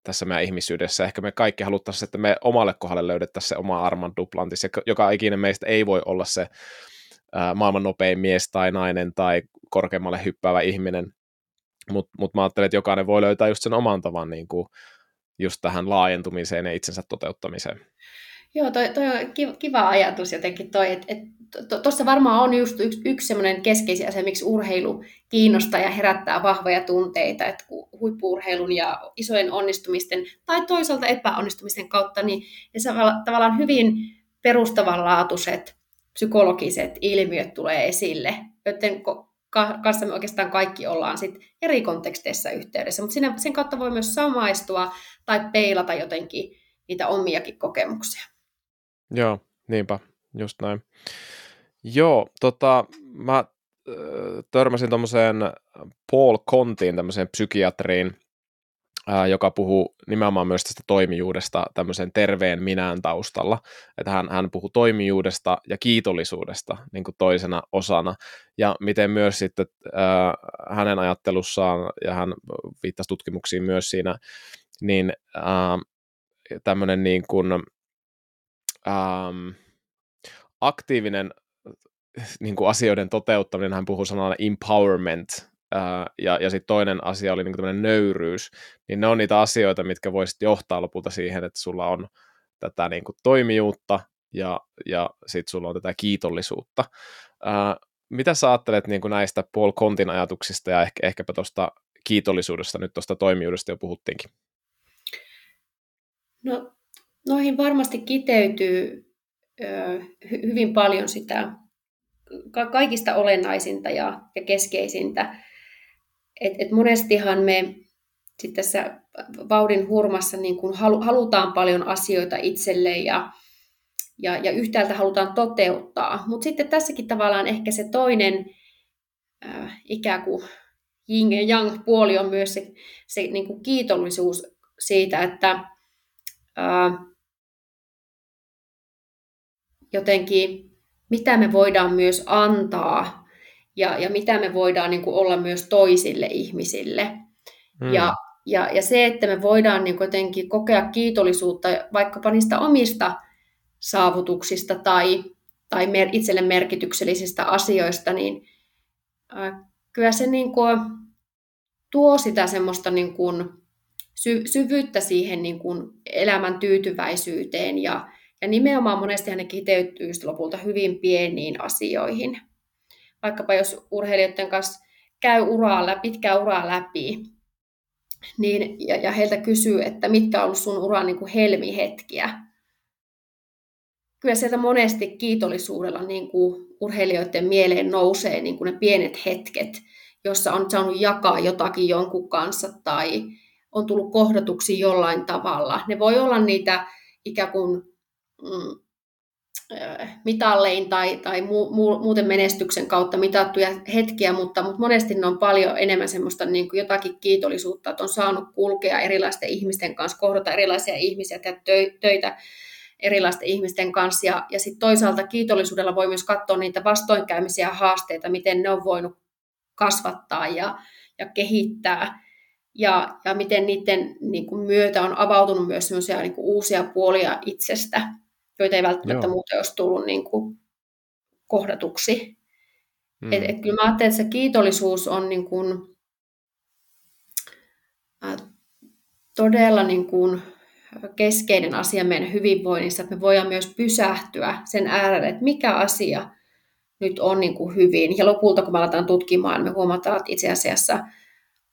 tässä meidän ihmisyydessä. Ehkä me kaikki haluttaisiin, että me omalle kohdalle löydettäisiin se oma Armand Duplantis, joka ikinen meistä ei voi olla se maailman nopein mies tai nainen tai korkeammalle hyppäävä ihminen, mutta mut mä ajattelen, että jokainen voi löytää just sen oman tavan niin kuin, just tähän laajentumiseen ja itsensä toteuttamiseen. Joo, toi, toi on kiva ajatus jotenkin toi, että et, tuossa varmaan on just yksi, yksi semmoinen keskeisiä asia, miksi urheilu kiinnostaa ja herättää vahvoja tunteita, että huippuurheilun ja isojen onnistumisten tai toisaalta epäonnistumisten kautta, niin ne tavallaan hyvin perustavanlaatuiset psykologiset ilmiöt tulee esille, joten kanssa me oikeastaan kaikki ollaan sit eri konteksteissa yhteydessä, mutta siinä, sen kautta voi myös samaistua tai peilata jotenkin niitä omiakin kokemuksia. Joo, niinpä, just näin. Joo, tota, mä törmäsin tuommoiseen Paul Contiin, tämmöiseen psykiatriin, joka puhuu nimenomaan myös tästä toimijuudesta tämmöisen terveen minään taustalla. Että hän, hän puhuu toimijuudesta ja kiitollisuudesta niin kuin toisena osana. Ja miten myös sitten ää, hänen ajattelussaan, ja hän viittasi tutkimuksiin myös siinä, niin ää, tämmöinen niin kuin, ää, aktiivinen niin kuin asioiden toteuttaminen, hän puhuu sanalla empowerment, ja, ja sitten toinen asia oli niinku tämmöinen nöyryys, niin ne on niitä asioita, mitkä voisit johtaa lopulta siihen, että sulla on tätä niinku toimijuutta ja, ja sitten sulla on tätä kiitollisuutta. Ää, mitä sä ajattelet niinku näistä Paul Contin ajatuksista ja ehkä, ehkäpä tuosta kiitollisuudesta, nyt tuosta toimijuudesta jo puhuttiinkin? No, noihin varmasti kiteytyy ö, hyvin paljon sitä kaikista olennaisinta ja, ja keskeisintä et, et monestihan me sit tässä vauhdin hurmassa niin kun halutaan paljon asioita itselle ja, ja, ja yhtäältä halutaan toteuttaa. Mutta sitten tässäkin tavallaan ehkä se toinen äh, ikään kuin yin ja yang puoli on myös se, se niin kiitollisuus siitä, että äh, jotenkin mitä me voidaan myös antaa ja, ja mitä me voidaan niin kuin olla myös toisille ihmisille. Mm. Ja, ja, ja se, että me voidaan niin jotenkin kokea kiitollisuutta vaikkapa niistä omista saavutuksista tai, tai mer- itselle merkityksellisistä asioista, niin äh, kyllä se niin kuin tuo sitä semmoista niin kuin sy- syvyyttä siihen niin kuin elämän tyytyväisyyteen ja, ja nimenomaan monesti ne kiteytyy lopulta hyvin pieniin asioihin vaikkapa jos urheilijoiden kanssa käy uraa pitkää uraa läpi, niin, ja, ja heiltä kysyy, että mitkä on sun uran niin kuin helmihetkiä. Kyllä sieltä monesti kiitollisuudella niin kuin urheilijoiden mieleen nousee niin kuin ne pienet hetket, jossa on saanut jakaa jotakin jonkun kanssa tai on tullut kohdatuksi jollain tavalla. Ne voi olla niitä ikään kuin mm, mitallein tai, tai mu, mu, muuten menestyksen kautta mitattuja hetkiä, mutta, mutta monesti ne on paljon enemmän semmoista niin kuin jotakin kiitollisuutta, että on saanut kulkea erilaisten ihmisten kanssa, kohdata erilaisia ihmisiä, tehdä töitä erilaisten ihmisten kanssa. Ja, ja sitten toisaalta kiitollisuudella voi myös katsoa niitä vastoinkäymisiä haasteita, miten ne on voinut kasvattaa ja, ja kehittää. Ja, ja miten niiden niin kuin myötä on avautunut myös niin kuin uusia puolia itsestä, joita ei välttämättä Joo. muuten olisi tullut niin kuin kohdatuksi. Mm. Et, et kyllä mä ajattelen, että se kiitollisuus on niin kuin, äh, todella niin kuin keskeinen asia meidän hyvinvoinnissa, että me voidaan myös pysähtyä sen äärelle, että mikä asia nyt on niin kuin hyvin. Ja lopulta, kun me aletaan tutkimaan, me huomataan, että itse asiassa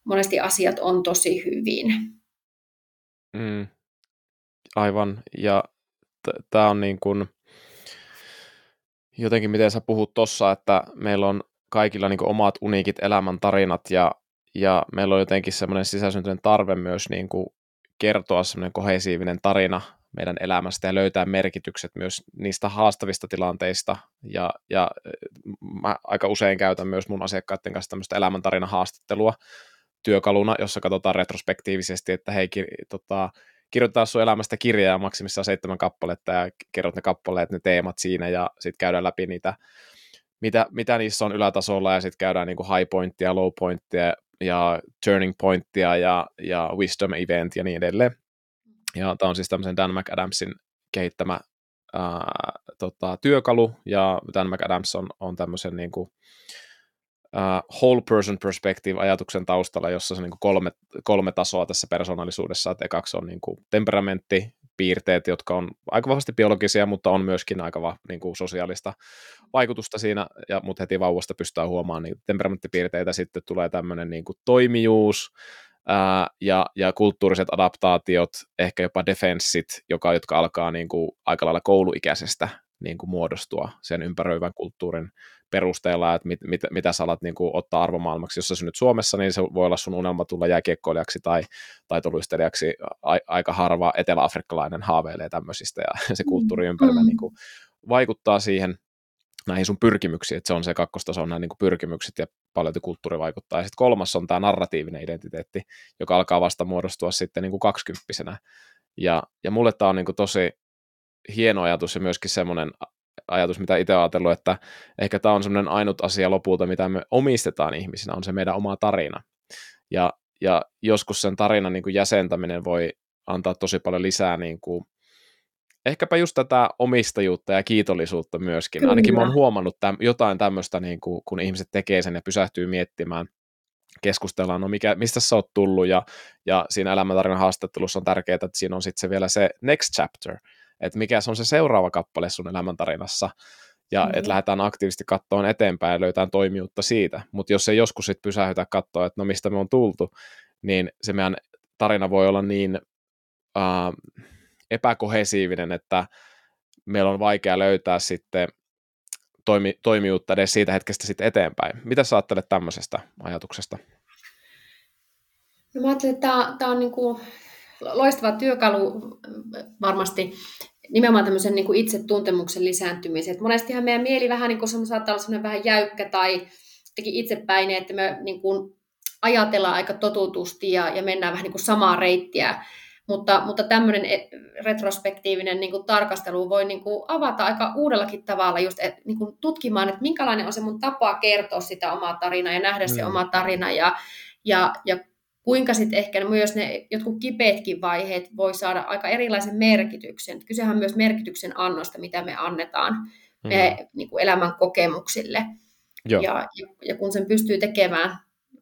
monesti asiat on tosi hyvin. Mm, aivan. Ja tämä on niin kuin, jotenkin miten sä puhut tuossa, että meillä on kaikilla niin omat uniikit elämäntarinat ja, ja meillä on jotenkin semmoinen sisäsyntyinen tarve myös niin kuin kertoa semmoinen kohesiivinen tarina meidän elämästä ja löytää merkitykset myös niistä haastavista tilanteista. Ja, ja mä aika usein käytän myös mun asiakkaiden kanssa tämmöistä elämäntarina-haastattelua työkaluna, jossa katsotaan retrospektiivisesti, että hei, tota, kirjoittaa sun elämästä kirjaa maksimissaan seitsemän kappaletta ja kerrot ne kappaleet, ne teemat siinä ja sitten käydään läpi niitä, mitä, mitä niissä on ylätasolla ja sitten käydään niinku high pointtia, low pointtia ja turning pointtia ja, ja wisdom event ja niin edelleen. Ja tämä on siis tämmöisen Dan McAdamsin kehittämä ää, tota, työkalu, ja Dan McAdams on, on tämmöisen niin kuin, uh, whole person perspective ajatuksen taustalla, jossa on niin kuin kolme, kolme tasoa tässä persoonallisuudessa, että ekaksi on niin kuin temperamentti, piirteet, jotka on aika vahvasti biologisia, mutta on myöskin aika va, niin kuin sosiaalista vaikutusta siinä, ja, mutta heti vauvasta pystytään huomaamaan niin temperamenttipiirteitä, sitten tulee tämmöinen niin kuin toimijuus, ää, ja, ja kulttuuriset adaptaatiot, ehkä jopa defenssit, joka, jotka alkaa niin kuin aika lailla kouluikäisestä niin kuin muodostua sen ympäröivän kulttuurin perusteella, että mit, mit, mitä sä alat niin kuin, ottaa arvomaailmaksi. Jos sä synnyt Suomessa, niin se voi olla sun unelma tulla jääkiekkoilijaksi tai taitoluistelijaksi. A, aika harva eteläafrikkalainen haaveilee tämmöisistä ja se kulttuuri ympärillä mm. niin kuin, vaikuttaa siihen näihin sun pyrkimyksiin, että se on se kakkostaso on nämä niin kuin pyrkimykset ja paljon kulttuuri vaikuttaa. Ja sitten kolmas on tämä narratiivinen identiteetti, joka alkaa vasta muodostua sitten niin kuin kaksikymppisenä. Ja, ja mulle tämä on niin kuin tosi hieno ajatus ja myöskin semmoinen ajatus, mitä itse ajatellut, että ehkä tämä on semmoinen ainut asia lopulta, mitä me omistetaan ihmisinä, on se meidän oma tarina. Ja, ja joskus sen tarinan niin kuin jäsentäminen voi antaa tosi paljon lisää niin kuin, ehkäpä just tätä omistajuutta ja kiitollisuutta myöskin. Kyllä. Ainakin mä oon huomannut täm, jotain tämmöistä, niin kuin, kun ihmiset tekee sen ja pysähtyy miettimään, keskustellaan, no mikä, mistä sä oot tullut, ja, ja siinä elämäntarinan haastattelussa on tärkeää, että siinä on sitten se vielä se next chapter, että mikä se on se seuraava kappale sun elämäntarinassa, ja mm. että lähdetään aktiivisesti katsomaan eteenpäin ja löytää toimijuutta siitä. Mutta jos ei joskus sitten pysähdytä katsoa, että no mistä me on tultu, niin se meidän tarina voi olla niin uh, epäkohesiivinen, että meillä on vaikea löytää sitten toimi, toimijuutta edes siitä hetkestä sitten eteenpäin. Mitä sä ajattelet tämmöisestä ajatuksesta? No mä ajattelen, että tämä, on niin kuin loistava työkalu varmasti nimenomaan tämmöisen niin kuin itsetuntemuksen lisääntymiseen. monestihan meidän mieli vähän niin kuin saattaa olla semmoinen vähän jäykkä tai itsepäinen, että me niin kuin ajatellaan aika totutusti ja, ja mennään vähän niin kuin samaa reittiä. Mutta, mutta tämmöinen e, retrospektiivinen niin kuin tarkastelu voi niin kuin avata aika uudellakin tavalla just et, niin kuin tutkimaan, että minkälainen on se mun tapa kertoa sitä omaa tarinaa ja nähdä mm. se oma tarina ja, ja, ja kuinka sitten ehkä myös ne jotkut kipeätkin vaiheet voi saada aika erilaisen merkityksen. Kysehän on myös merkityksen annosta, mitä me annetaan mm. me, niin kuin elämän kokemuksille. Joo. Ja, ja kun sen pystyy tekemään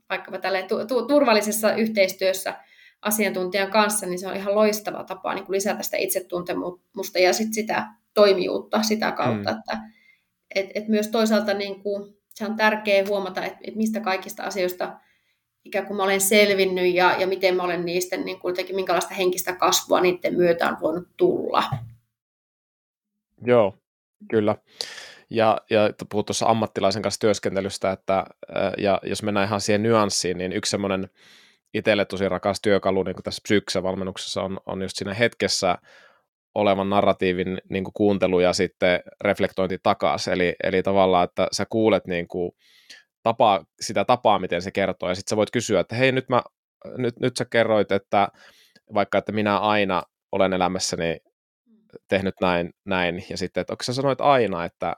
vaikkapa tälle tu- tu- turvallisessa yhteistyössä asiantuntijan kanssa, niin se on ihan loistava tapa niin kuin lisätä sitä itsetuntemusta ja sit sitä toimijuutta sitä kautta, mm. että et, et myös toisaalta niin kuin, se on tärkeää huomata, että et mistä kaikista asioista ikään kuin mä olen selvinnyt ja, ja miten mä olen niistä, niin kuin jotenkin, minkälaista henkistä kasvua niiden myötä on voinut tulla. Joo, kyllä. Ja, ja puhut tuossa ammattilaisen kanssa työskentelystä, että ja jos mennään ihan siihen nyanssiin, niin yksi semmoinen itselle tosi rakas työkalu niin kuin tässä psyykkisessä valmennuksessa on, on just siinä hetkessä olevan narratiivin niin kuin kuuntelu ja sitten reflektointi takaisin. Eli, eli tavallaan, että sä kuulet niin kuin tapaa, sitä tapaa, miten se kertoo, ja sitten sä voit kysyä, että hei, nyt, mä, nyt, nyt sä kerroit, että vaikka, että minä aina olen elämässäni tehnyt näin, näin ja sitten, että onko sä sanoit aina, että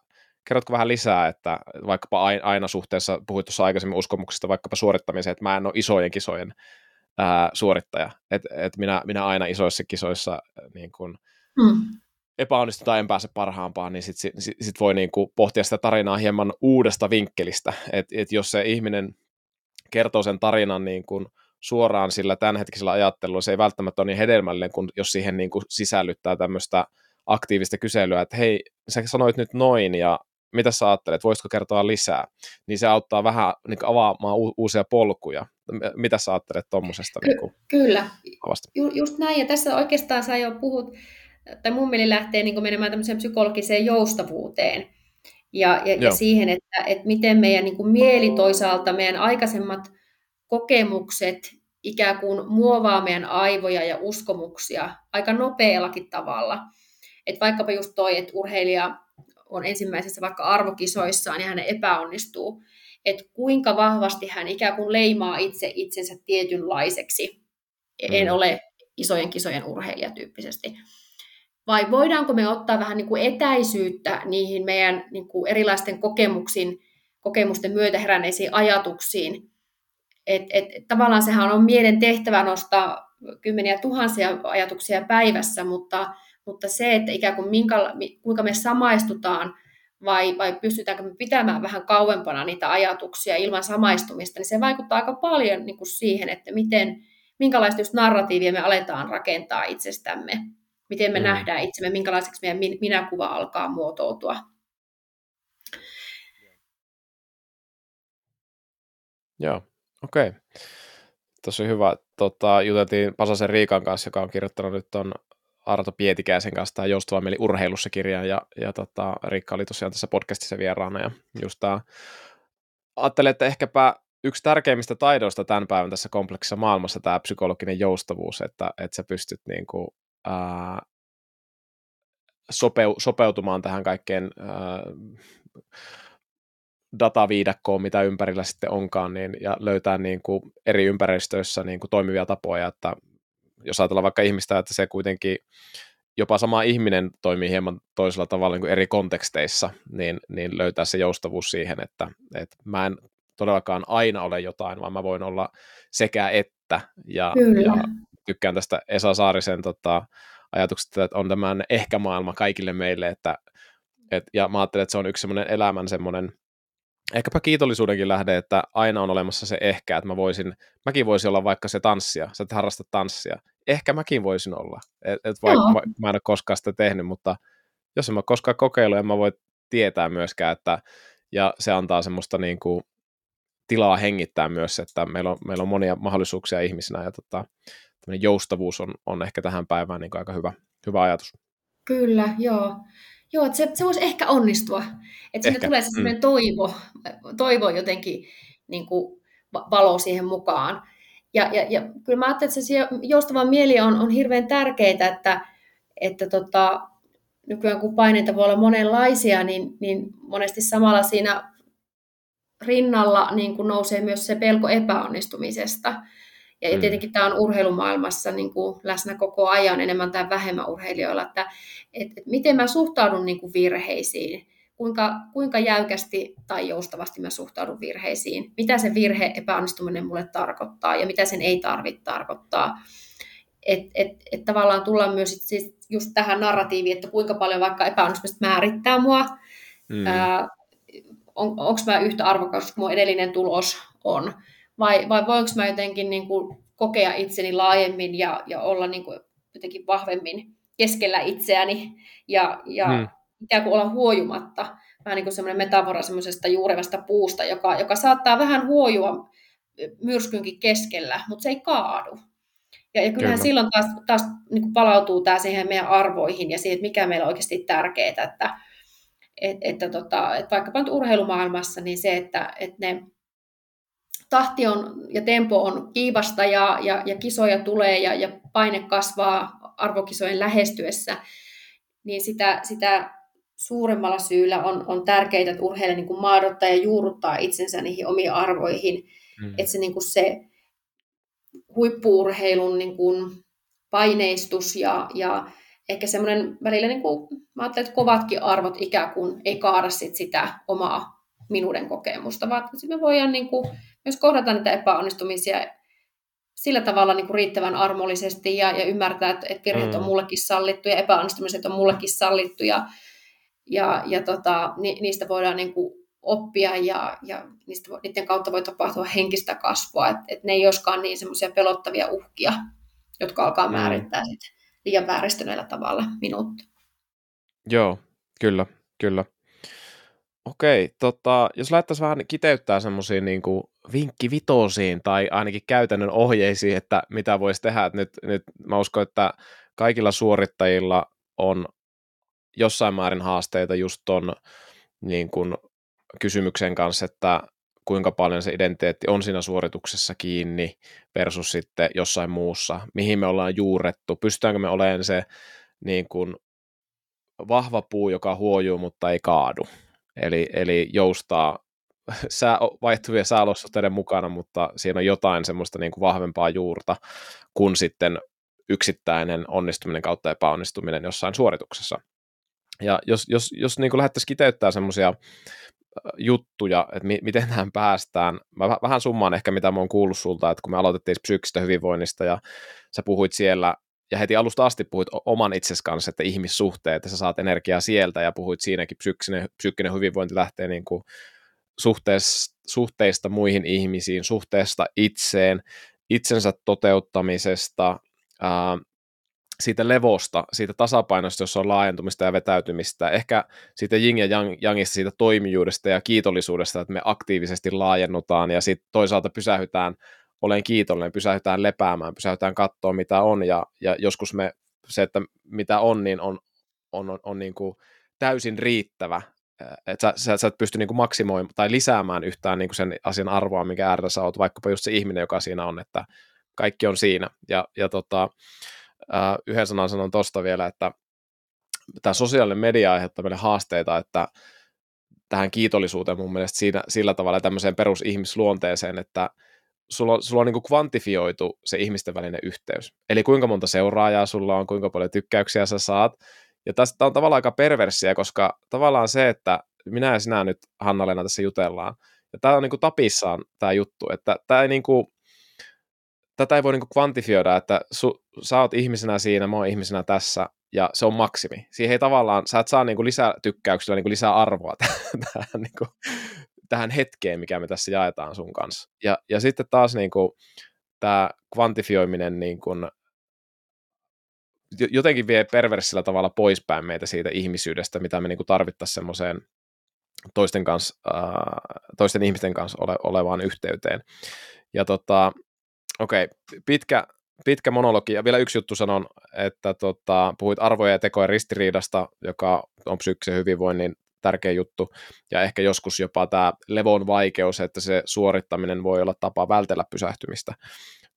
kerrotko vähän lisää, että vaikkapa aina suhteessa, puhuit tuossa aikaisemmin uskomuksista, vaikkapa suorittamiseen, että mä en ole isojen kisojen ää, suorittaja, että et minä, minä aina isoissa kisoissa niin kun, mm. Epäonnistun tai en pääse parhaampaan, niin sitten sit, sit voi niin kuin pohtia sitä tarinaa hieman uudesta vinkkelistä, että et jos se ihminen kertoo sen tarinan niin kuin suoraan sillä tämänhetkisellä ajattelulla, se ei välttämättä ole niin hedelmällinen, kun jos siihen niin kuin sisällyttää tämmöistä aktiivista kyselyä, että hei, sä sanoit nyt noin, ja mitä sä ajattelet, voisiko kertoa lisää, niin se auttaa vähän niin avaamaan u- uusia polkuja. Mitä sä ajattelet tuommoisesta? Ky- niin kyllä, Ju- just näin, ja tässä oikeastaan sä jo puhut, tai mun mieli lähtee niin menemään tämmöiseen psykologiseen joustavuuteen, ja, ja, ja siihen, että, että miten meidän niin kuin mieli toisaalta, meidän aikaisemmat kokemukset ikään kuin muovaa meidän aivoja ja uskomuksia aika nopeallakin tavalla. Että vaikkapa just toi, että urheilija on ensimmäisessä vaikka arvokisoissaan ja hän epäonnistuu, että kuinka vahvasti hän ikään kuin leimaa itse itsensä tietynlaiseksi. En mm. ole isojen kisojen urheilija tyyppisesti. Vai voidaanko me ottaa vähän niin kuin etäisyyttä niihin meidän niin kuin erilaisten kokemuksiin, kokemusten myötä heränneisiin ajatuksiin, et, et, tavallaan sehän on mielen tehtävä nostaa kymmeniä tuhansia ajatuksia päivässä, mutta, mutta se, että ikään kuin minkä, kuinka me samaistutaan vai, vai pystytäänkö me pitämään vähän kauempana niitä ajatuksia ilman samaistumista, niin se vaikuttaa aika paljon niin kuin siihen, että miten, minkälaista just narratiivia me aletaan rakentaa itsestämme, miten me mm. nähdään itsemme, minkälaiseksi meidän minäkuva alkaa muotoutua. Joo, Okei. Okay. Tosi hyvä. Tota, juteltiin Pasasen Riikan kanssa, joka on kirjoittanut nyt tuon Arto Pietikäisen kanssa tämä Joustava mieli urheilussa kirjan, ja, ja tota, Riikka oli tosiaan tässä podcastissa vieraana, ja just tämä, ajattelin, että ehkäpä yksi tärkeimmistä taidoista tämän päivän tässä kompleksissa maailmassa tämä psykologinen joustavuus, että, että sä pystyt niin kuin, sopeu, sopeutumaan tähän kaikkeen ää, dataviidakkoon, mitä ympärillä sitten onkaan, niin, ja löytää niin kuin eri ympäristöissä niin kuin toimivia tapoja, että jos ajatellaan vaikka ihmistä, että se kuitenkin jopa sama ihminen toimii hieman toisella tavalla niin kuin eri konteksteissa, niin, niin löytää se joustavuus siihen, että, että mä en todellakaan aina ole jotain, vaan mä voin olla sekä että, ja, ja tykkään tästä Esa Saarisen tota, ajatuksesta, että on tämän ehkä-maailma kaikille meille, että, et, ja mä ajattelen, että se on yksi semmoinen elämän semmoinen ehkäpä kiitollisuudenkin lähde, että aina on olemassa se ehkä, että mä voisin, mäkin voisin olla vaikka se tanssia, sä et harrasta tanssia. Ehkä mäkin voisin olla, et, et vaikka mä, mä en ole koskaan sitä tehnyt, mutta jos en mä koskaan kokeilu, en mä voi tietää myöskään, että ja se antaa semmoista niin kuin, tilaa hengittää myös, että meillä on, meillä on monia mahdollisuuksia ihmisinä ja tota, joustavuus on, on ehkä tähän päivään niin aika hyvä, hyvä ajatus. Kyllä, joo. Joo, että se, se voisi ehkä onnistua. Että sinne tulee se mm. toivo, toivo jotenkin niin kuin valo siihen mukaan. Ja, ja, ja kyllä mä ajattelen, että se joustava mieli on, on hirveän tärkeää, että, että tota, nykyään kun paineita voi olla monenlaisia, niin, niin monesti samalla siinä rinnalla niin kuin nousee myös se pelko epäonnistumisesta. Ja mm. tietenkin tämä on urheilumaailmassa niin kuin läsnä koko ajan enemmän tai vähemmän urheilijoilla, että et, et miten mä suhtaudun niin kuin virheisiin, kuinka, kuinka jäykästi tai joustavasti mä suhtaudun virheisiin, mitä se virhe epäonnistuminen mulle tarkoittaa ja mitä sen ei tarvitse tarkoittaa. Että et, et tavallaan tullaan myös siis just tähän narratiiviin, että kuinka paljon vaikka epäonnistumista määrittää mua, mm. on, onko mä yhtä arvokas kuin mun edellinen tulos on, vai, vai voinko mä jotenkin niin kuin kokea itseni laajemmin ja, ja olla niin kuin jotenkin vahvemmin keskellä itseäni ja, ja hmm. ikään kuin olla huojumatta. Vähän niin kuin semmoinen metafora semmoisesta juurevasta puusta, joka, joka saattaa vähän huojua myrskynkin keskellä, mutta se ei kaadu. Ja, ja kyllähän Kyllä. silloin taas, taas niin kuin palautuu tämä siihen meidän arvoihin ja siihen, että mikä meillä on oikeasti tärkeää, että, et, että, tota, että vaikkapa nyt urheilumaailmassa, niin se, että, että ne tahti on ja tempo on kiivasta ja, ja, ja kisoja tulee ja, ja paine kasvaa arvokisojen lähestyessä, niin sitä, sitä suuremmalla syyllä on, on tärkeää, että urheilija niin maadottaa ja juurruttaa itsensä niihin omiin arvoihin. Mm. Että se, niin kuin se huippuurheilun niin kuin paineistus ja, ja ehkä semmoinen välillä, niin kuin, mä ajattelen, että kovatkin arvot ikään kuin ei kaada sit sitä omaa minuuden kokemusta, vaan me voidaan niin kuin, myös kohdata niitä epäonnistumisia sillä tavalla niin kuin riittävän armollisesti ja, ja ymmärtää, että, että virheet mm. on mullekin sallittu ja epäonnistumiset on mullekin sallittu ja, ja, ja tota, ni, niistä voidaan niin kuin oppia ja, ja niistä, niiden kautta voi tapahtua henkistä kasvua, että et ne ei olisikaan niin semmoisia pelottavia uhkia, jotka alkaa mm. määrittää mm. sit liian vääristyneellä tavalla minuutta. Joo, kyllä, kyllä. Okei, tota, jos lähdettäisiin vähän kiteyttää semmoisia niin vinkkivitosiin tai ainakin käytännön ohjeisiin, että mitä voisi tehdä. Että nyt, nyt mä uskon, että kaikilla suorittajilla on jossain määrin haasteita just ton niin kuin, kysymyksen kanssa, että kuinka paljon se identiteetti on siinä suorituksessa kiinni versus sitten jossain muussa, mihin me ollaan juurettu, pystytäänkö me olemaan se niin kuin, vahva puu, joka huojuu, mutta ei kaadu. Eli, eli joustaa sää, vaihtuvia sääolosuhteiden mukana, mutta siinä on jotain semmoista niin kuin vahvempaa juurta kuin sitten yksittäinen onnistuminen kautta epäonnistuminen jossain suorituksessa. Ja jos, jos, jos niin lähdettäisiin kiteyttämään semmoisia juttuja, että mi- miten tähän päästään. Mä vähän summaan ehkä, mitä mä oon kuullut sulta, että kun me aloitettiin psyykkistä hyvinvoinnista ja sä puhuit siellä ja heti alusta asti puhuit oman itsesi kanssa, että ihmissuhteet, että sä saat energiaa sieltä ja puhuit siinäkin, psyykkinen, psyykkinen hyvinvointi lähtee niin kuin suhteesta, suhteista muihin ihmisiin, suhteesta itseen, itsensä toteuttamisesta, ää, siitä levosta, siitä tasapainosta, jossa on laajentumista ja vetäytymistä, ehkä siitä jing ja yang, yangista, siitä toimijuudesta ja kiitollisuudesta, että me aktiivisesti laajennutaan ja sitten toisaalta pysähytään olen kiitollinen, pysähytään lepäämään, pysähytään katsoa mitä on ja, ja joskus me se, että mitä on, niin on, on, on, on niin kuin täysin riittävä, että sä, sä, sä et pysty niin kuin maksimoimaan tai lisäämään yhtään niin kuin sen asian arvoa, mikä äärellä sä oot, vaikkapa just se ihminen, joka siinä on, että kaikki on siinä. Ja, ja tota, uh, yhden sanan sanon tuosta vielä, että tämä sosiaalinen media aiheuttaa meille haasteita, että tähän kiitollisuuteen mun mielestä siinä, sillä tavalla tämmöiseen perusihmisluonteeseen, että sulla, sulla on niin kuin kvantifioitu se ihmisten välinen yhteys. Eli kuinka monta seuraajaa sulla on, kuinka paljon tykkäyksiä sä saat. Ja tästä on tavallaan aika perversiä, koska tavallaan se, että minä ja sinä nyt Hanna-Leena tässä jutellaan, ja tämä on niin kuin tapissaan tämä juttu, että tämä ei niin kuin, tätä ei voi niin kuin kvantifioida, että su, sä oot ihmisenä siinä, mä oon ihmisenä tässä, ja se on maksimi. Siihen ei tavallaan, sä et saa niin kuin lisää tykkäyksillä niin kuin lisää arvoa tähän, niin kuin, tähän hetkeen, mikä me tässä jaetaan sun kanssa. Ja, ja sitten taas niin kuin, tämä kvantifioiminen niin kuin, jotenkin vie perversillä tavalla poispäin meitä siitä ihmisyydestä, mitä me niin kuin tarvittaisiin semmoiseen toisten, kanssa, äh, toisten ihmisten kanssa ole, olevaan yhteyteen. Ja tota, okei, okay, pitkä, pitkä monologi, ja vielä yksi juttu sanon, että tota, puhuit arvoja ja tekojen ristiriidasta, joka on psyykkisen hyvinvoinnin tärkeä juttu, ja ehkä joskus jopa tämä levon vaikeus, että se suorittaminen voi olla tapa vältellä pysähtymistä.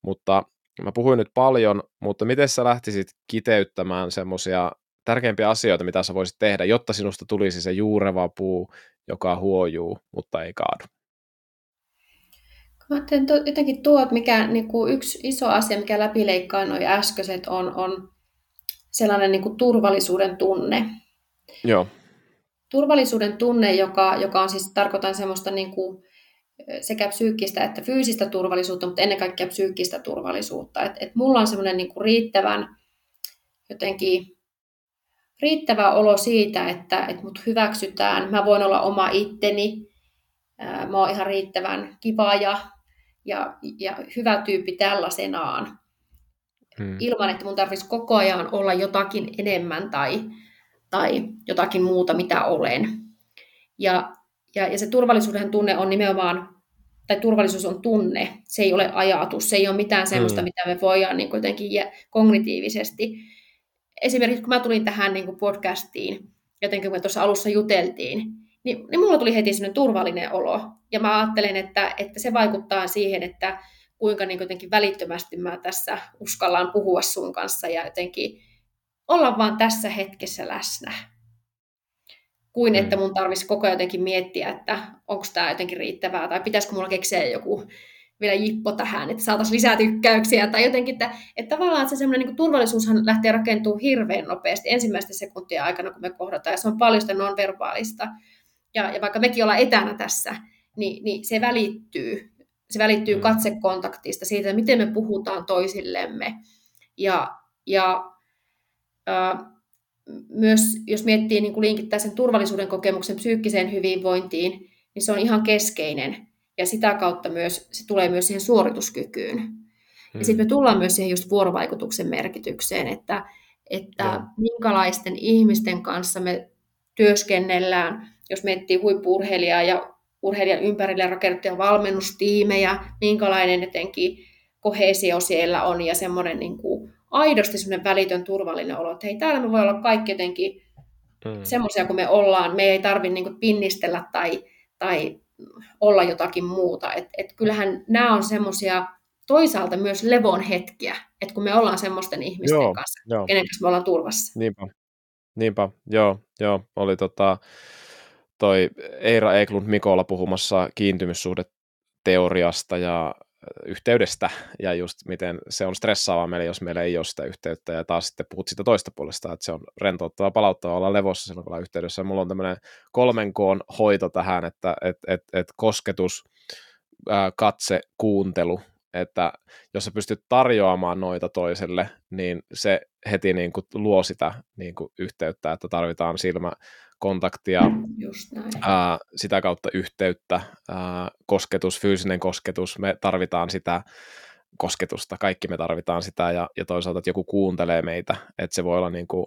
Mutta mä puhuin nyt paljon, mutta miten sä lähtisit kiteyttämään semmoisia tärkeimpiä asioita, mitä sä voisit tehdä, jotta sinusta tulisi se juureva puu, joka huojuu, mutta ei kaadu? Mä ajattelen to, jotenkin tuo, että mikä niin kuin yksi iso asia, mikä läpileikkaa noin äskeiset, on, on sellainen niin kuin turvallisuuden tunne. Joo turvallisuuden tunne, joka, joka on siis, tarkoitan semmoista niin kuin sekä psyykkistä että fyysistä turvallisuutta, mutta ennen kaikkea psyykkistä turvallisuutta. Et, et mulla on semmoinen niin riittävän jotenkin riittävä olo siitä, että, että mut hyväksytään, mä voin olla oma itteni, mä oon ihan riittävän kiva ja, ja, ja hyvä tyyppi tällaisenaan. Hmm. Ilman, että mun tarvitsisi koko ajan olla jotakin enemmän tai, tai jotakin muuta, mitä olen. Ja, ja, ja se turvallisuuden tunne on nimenomaan, tai turvallisuus on tunne, se ei ole ajatus, se ei ole mitään sellaista, mm. mitä me voidaan niin jotenkin kognitiivisesti. Esimerkiksi kun mä tulin tähän niin podcastiin, jotenkin kun me tuossa alussa juteltiin, niin, niin mulla tuli heti sellainen turvallinen olo. Ja mä ajattelen, että, että se vaikuttaa siihen, että kuinka niin jotenkin välittömästi mä tässä uskallaan puhua sun kanssa ja jotenkin olla vaan tässä hetkessä läsnä. Kuin mm. että mun tarvitsisi koko ajan jotenkin miettiä, että onko tämä jotenkin riittävää, tai pitäisikö mulla keksiä joku vielä jippo tähän, että saataisiin lisää tykkäyksiä, tai jotenkin, että, että tavallaan että se semmoinen niin turvallisuushan lähtee rakentumaan hirveän nopeasti ensimmäisten sekuntien aikana, kun me kohdataan, ja se on paljon sitä non-verbaalista. Ja, ja vaikka mekin ollaan etänä tässä, niin, niin se välittyy. Se välittyy mm. katsekontaktista, siitä, miten me puhutaan toisillemme. Ja, ja äh, myös jos miettii niin kuin linkittää sen turvallisuuden kokemuksen psyykkiseen hyvinvointiin, niin se on ihan keskeinen. Ja sitä kautta myös, se tulee myös siihen suorituskykyyn. Hmm. Ja sitten me tullaan myös siihen just vuorovaikutuksen merkitykseen, että, että ja. minkälaisten ihmisten kanssa me työskennellään, jos miettii huippuurheilijaa ja urheilijan ympärille rakennettuja valmennustiimejä, minkälainen jotenkin kohesio siellä on ja semmoinen niin kuin aidosti semmoinen välitön turvallinen olo, että hei, täällä me voi olla kaikki jotenkin mm. semmoisia kuin me ollaan, me ei tarvitse niin pinnistellä tai, tai olla jotakin muuta. Et, et kyllähän nämä on semmoisia toisaalta myös levon hetkiä, että kun me ollaan semmoisten ihmisten joo, kanssa, joo. kenen kanssa me ollaan turvassa. Niinpä, niinpä. joo, joo. oli tota, toi Eira Eklund Mikola puhumassa kiintymyssuhdeteoriasta ja yhteydestä ja just miten se on stressaavaa meille, jos meillä ei ole sitä yhteyttä ja taas sitten puhut sitä toista puolesta, että se on rentouttavaa, palauttavaa olla levossa silloin, kun ollaan yhteydessä. Ja mulla on tämmöinen kolmen koon hoito tähän, että et, et, et kosketus, ää, katse, kuuntelu, että jos sä pystyt tarjoamaan noita toiselle, niin se heti niin kuin luo sitä niin kuin yhteyttä, että tarvitaan silmä, kontaktia, Just näin. Ää, sitä kautta yhteyttä, ää, kosketus, fyysinen kosketus, me tarvitaan sitä kosketusta, kaikki me tarvitaan sitä ja, ja toisaalta, että joku kuuntelee meitä, että se voi olla niin kuin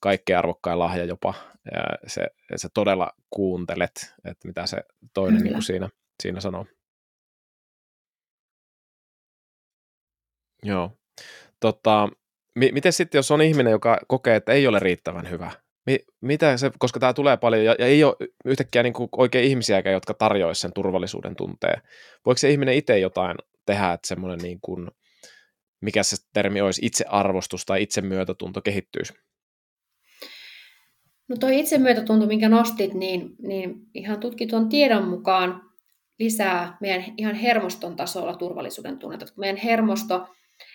kaikkein arvokkain lahja jopa, ja se, että sä todella kuuntelet, että mitä se toinen niin kuin siinä, siinä sanoo. Joo. Tota, mi- miten sitten, jos on ihminen, joka kokee, että ei ole riittävän hyvä, Mi, mitä se, koska tämä tulee paljon ja, ja ei ole yhtäkkiä niin oikein ihmisiäkään, jotka tarjoaisivat sen turvallisuuden tunteen. Voiko se ihminen itse jotain tehdä, että semmoinen niin kuin, mikä se termi olisi, itsearvostus tai itsemyötätunto kehittyisi? No toi itsemyötätunto, minkä nostit, niin, niin ihan tutkitun tiedon mukaan lisää meidän ihan hermoston tasolla turvallisuuden tunnetta. Meidän hermosto,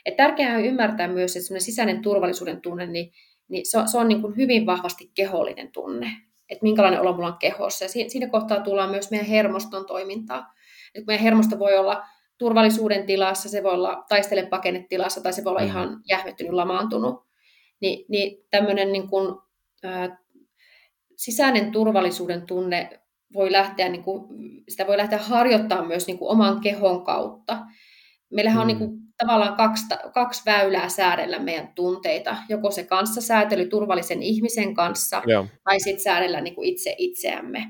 että tärkeää on ymmärtää myös, että sisäinen turvallisuuden tunne, niin niin se on, se on niin kuin hyvin vahvasti kehollinen tunne, että minkälainen olo mulla on kehossa. Ja siinä, siinä kohtaa tullaan myös meidän hermoston toimintaa. Et meidän hermosto voi olla turvallisuuden tilassa, se voi olla taistele pakennetilassa tai se voi olla mm. ihan jähmettynyt, lamaantunut. Ni, niin tämmöinen niin kuin, ää, sisäinen turvallisuuden tunne voi lähteä, niin kuin, sitä voi lähteä harjoittamaan myös niin kuin oman kehon kautta. Meillähän mm. on niin kuin tavallaan kaksi, kaksi väylää säädellä meidän tunteita. Joko se kanssasäätely turvallisen ihmisen kanssa, Joo. tai sitten säädellä niin kuin itse itseämme.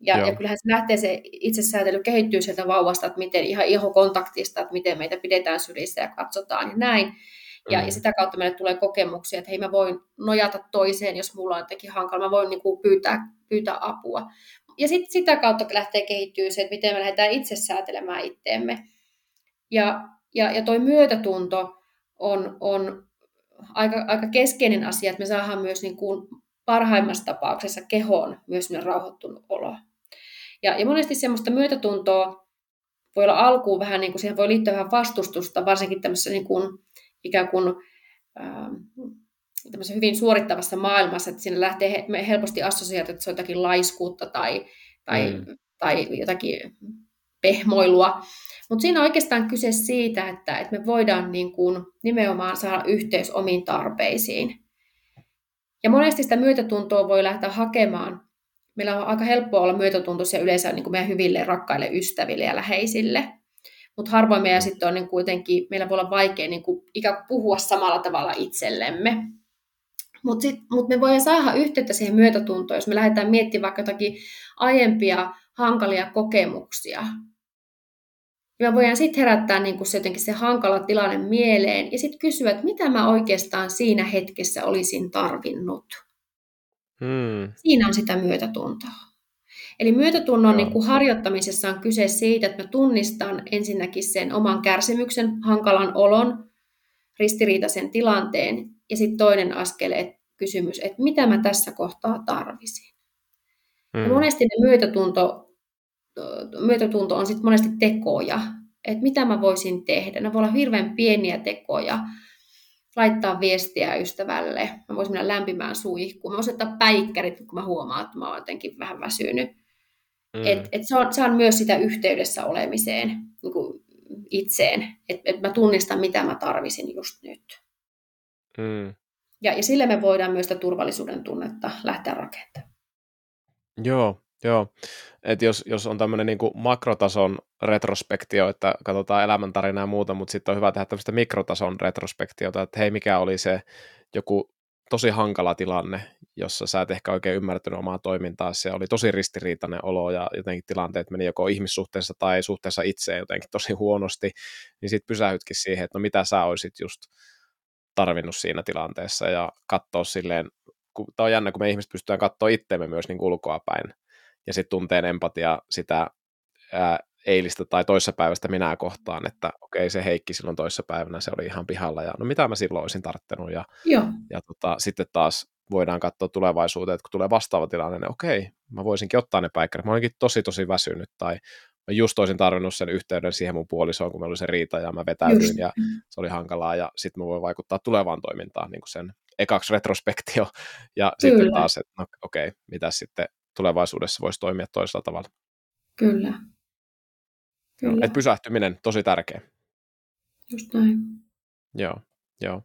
Ja, ja kyllähän se lähtee se itsesäätely kehittyy sieltä vauvasta, että miten ihan ihokontaktista, että miten meitä pidetään sylissä ja katsotaan ja näin. Ja, mm. ja sitä kautta meille tulee kokemuksia, että hei mä voin nojata toiseen, jos mulla on jotenkin hankala, mä voin niin kuin pyytää, pyytää apua. Ja sitten sitä kautta lähtee kehittyä se, että miten me lähdetään itse säätelemään itteemme. Ja ja, ja toi myötätunto on, on aika, aika keskeinen asia, että me saadaan myös niin kuin parhaimmassa tapauksessa kehoon myös rauhoittunut olo. Ja, ja monesti semmoista myötätuntoa voi olla alkuun vähän, niin kuin siihen voi liittyä vähän vastustusta, varsinkin tämmöisessä niin kuin, ikään kuin ähm, hyvin suorittavassa maailmassa, että siinä lähtee helposti assosioida, että se on jotakin laiskuutta tai, tai, mm. tai jotakin pehmoilua. Mutta siinä on oikeastaan kyse siitä, että, että me voidaan niin kuin nimenomaan saada yhteys omiin tarpeisiin. Ja monesti sitä myötätuntoa voi lähteä hakemaan. Meillä on aika helppoa olla myötätuntoisia yleensä niin kuin meidän hyville, rakkaille ystäville ja läheisille. Mutta harvoin meidän sitten on niin kuitenkin, meillä voi olla vaikea niin kuin ikään kuin puhua samalla tavalla itsellemme. Mutta mut me voidaan saada yhteyttä siihen myötätuntoon, jos me lähdetään miettimään vaikka jotakin aiempia hankalia kokemuksia, me voidaan sitten herättää niin kuin se, jotenkin se hankala tilanne mieleen ja sitten kysyä, että mitä mä oikeastaan siinä hetkessä olisin tarvinnut. Hmm. Siinä on sitä myötätuntoa. Eli myötätunnon niin kuin harjoittamisessa on kyse siitä, että mä tunnistan ensinnäkin sen oman kärsimyksen, hankalan olon, ristiriitaisen tilanteen Ja sitten toinen askel, että kysymys, että mitä mä tässä kohtaa tarvisin. Mm. Ja monesti ne myötätunto, myötätunto on sitten monesti tekoja, että mitä mä voisin tehdä. Ne voi olla hirveän pieniä tekoja, laittaa viestiä ystävälle, mä voisin mennä lämpimään suihkuun, mä voisin ottaa päikkärit, kun mä huomaan, että mä oon jotenkin vähän väsynyt. Mm. Et, et se, on, se on myös sitä yhteydessä olemiseen niin kuin itseen, että et mä tunnistan, mitä mä tarvisin just nyt. Mm. Ja, ja sille me voidaan myös sitä turvallisuuden tunnetta lähteä rakentamaan. Joo, joo. Et jos, jos on tämmöinen niin makrotason retrospektio, että katsotaan elämäntarinaa ja muuta, mutta sitten on hyvä tehdä tämmöistä mikrotason retrospektiota, että hei, mikä oli se joku tosi hankala tilanne, jossa sä et ehkä oikein ymmärtänyt omaa toimintaa, se oli tosi ristiriitainen olo ja jotenkin tilanteet meni joko ihmissuhteessa tai suhteessa itseen jotenkin tosi huonosti, niin sitten pysähytkin siihen, että no mitä sä olisit just tarvinnut siinä tilanteessa ja katsoa silleen, kun, tämä on jännä, kun me ihmiset pystytään katsoa itseämme myös niin ulkoa päin ja sitten tunteen empatia sitä ää, eilistä tai toissapäivästä minä kohtaan, että okei, se Heikki silloin toissapäivänä, se oli ihan pihalla, ja no mitä mä silloin olisin tarttenut, ja, Joo. ja tota, sitten taas voidaan katsoa tulevaisuuteen, että kun tulee vastaava tilanne, niin okei, mä voisinkin ottaa ne päikkärit, mä olinkin tosi tosi väsynyt, tai mä just olisin tarvinnut sen yhteyden siihen mun puolisoon, kun meillä oli se riita, ja mä vetäydyin, just. ja se oli hankalaa, ja sitten mä voin vaikuttaa tulevaan toimintaan, niin kuin sen ekaksi retrospektio, ja Kyllä. sitten taas, että no, okei, mitä sitten tulevaisuudessa voisi toimia toisella tavalla. Kyllä. Kyllä. Et pysähtyminen, tosi tärkeä. Just näin. Joo, joo.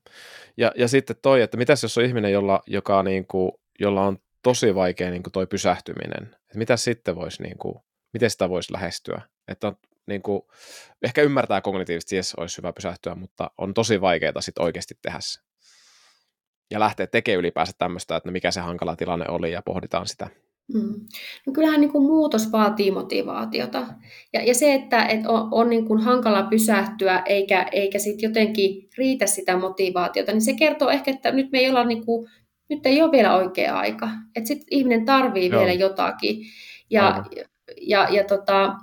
Ja, ja sitten toi, että mitäs jos on ihminen, jolla, joka niin kuin, jolla on tosi vaikea niin kuin toi pysähtyminen, että mitä sitten voisi, niin kuin, miten sitä voisi lähestyä? Että on, niin kuin, ehkä ymmärtää kognitiivisesti, että olisi hyvä pysähtyä, mutta on tosi vaikeaa sitten oikeasti tehdä se. Ja lähteä tekemään ylipäänsä tämmöistä, että mikä se hankala tilanne oli ja pohditaan sitä. Mm. No kyllähän niin kuin muutos vaatii motivaatiota. Ja, ja se, että et on, on niin kuin hankala pysähtyä eikä, eikä sit jotenkin riitä sitä motivaatiota, niin se kertoo ehkä, että nyt me ei olla niin kuin, nyt ei ole vielä oikea aika. Että sitten ihminen tarvii Joo. vielä jotakin. Ja, ja, ja, ja tota,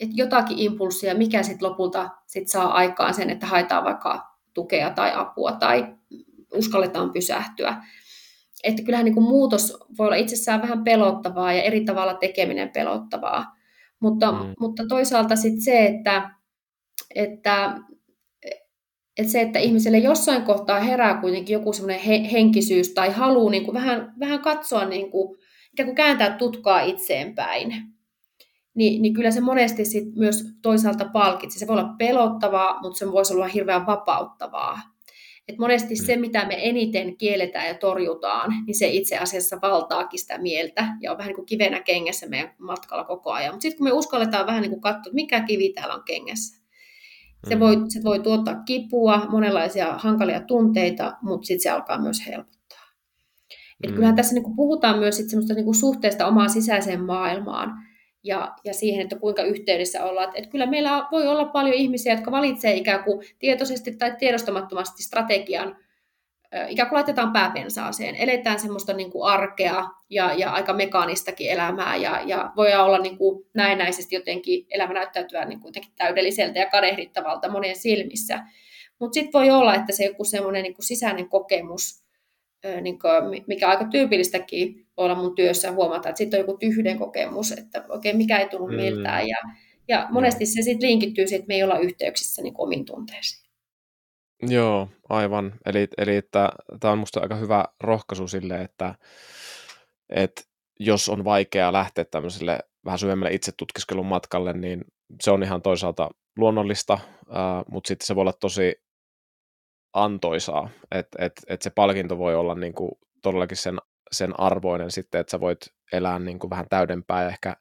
et jotakin impulssia, mikä sitten lopulta sit saa aikaan sen, että haetaan vaikka tukea tai apua tai uskalletaan pysähtyä että kyllähän niin kuin muutos voi olla itsessään vähän pelottavaa ja eri tavalla tekeminen pelottavaa. Mutta, mm. mutta toisaalta sitten se, että, että, että se, että ihmiselle jossain kohtaa herää kuitenkin joku semmoinen he, henkisyys tai halu niin kuin vähän, vähän katsoa, niin kuin, ikään kuin kääntää tutkaa itseenpäin, niin, niin kyllä se monesti sit myös toisaalta palkitsi. Se voi olla pelottavaa, mutta se voisi olla hirveän vapauttavaa. Et monesti mm. se, mitä me eniten kielletään ja torjutaan, niin se itse asiassa valtaakin sitä mieltä ja on vähän niin kuin kivenä kengessä meidän matkalla koko ajan. Mutta sitten kun me uskalletaan vähän niin kuin katsoa, mikä kivi täällä on kengessä, se mm. voi, se voi tuottaa kipua, monenlaisia hankalia tunteita, mutta sitten se alkaa myös helpottaa. Et mm. kyllähän tässä niin kuin puhutaan myös sit semmoista niin kuin suhteesta omaan sisäiseen maailmaan ja, ja siihen, että kuinka yhteydessä ollaan. Että, kyllä meillä voi olla paljon ihmisiä, jotka valitsee ikään kuin tietoisesti tai tiedostamattomasti strategian, ikään kuin laitetaan pääpensaaseen. Eletään semmoista niin kuin arkea ja, ja aika mekaanistakin elämää ja, ja voi olla niin kuin näennäisesti jotenkin elämä näyttäytyä niin kuin täydelliseltä ja kadehdittavalta monien silmissä. Mutta sitten voi olla, että se joku semmoinen niin sisäinen kokemus, niin kuin, mikä aika tyypillistäkin olla mun työssä huomata, että sitten on joku tyhden kokemus, että oikein mikä ei tullut mm. miltään. Ja, ja monesti se sitten linkittyy siihen, että me ei olla yhteyksissä niin omiin tunteisiin. Joo, aivan. Eli, eli että, tämä on minusta aika hyvä rohkaisu sille, että, että jos on vaikeaa lähteä tämmöiselle vähän syvemmälle itsetutkiskelun matkalle, niin se on ihan toisaalta luonnollista, äh, mutta sitten se voi olla tosi antoisaa, että et, et se palkinto voi olla niin kuin todellakin sen, sen arvoinen sitten, että sä voit elää niin kuin vähän täydempää ja ehkä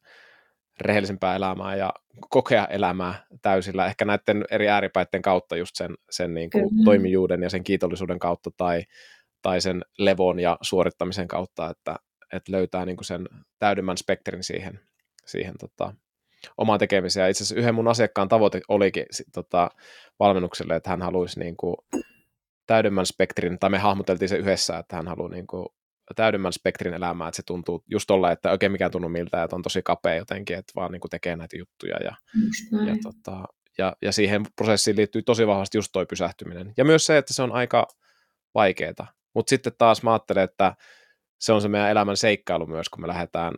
rehellisempää elämää ja kokea elämää täysillä, ehkä näiden eri ääripäiden kautta just sen, sen niin kuin toimijuuden ja sen kiitollisuuden kautta tai, tai sen levon ja suorittamisen kautta, että, että löytää niin kuin sen täydemmän spektrin siihen, siihen tota, omaan tekemiseen. itse asiassa yhden mun asiakkaan tavoite olikin tota, valmennukselle, että hän haluaisi niin kuin täydemmän spektrin, tai me hahmoteltiin se yhdessä, että hän haluaa niin kuin täydemmän spektrin elämää, että se tuntuu just tolla, että oikein mikään tunnu miltä, että on tosi kapea jotenkin, että vaan niin kuin tekee näitä juttuja ja, ja, tota, ja, ja siihen prosessiin liittyy tosi vahvasti just toi pysähtyminen. Ja myös se, että se on aika vaikeaa. Mutta sitten taas mä ajattelen, että se on se meidän elämän seikkailu myös, kun me lähdetään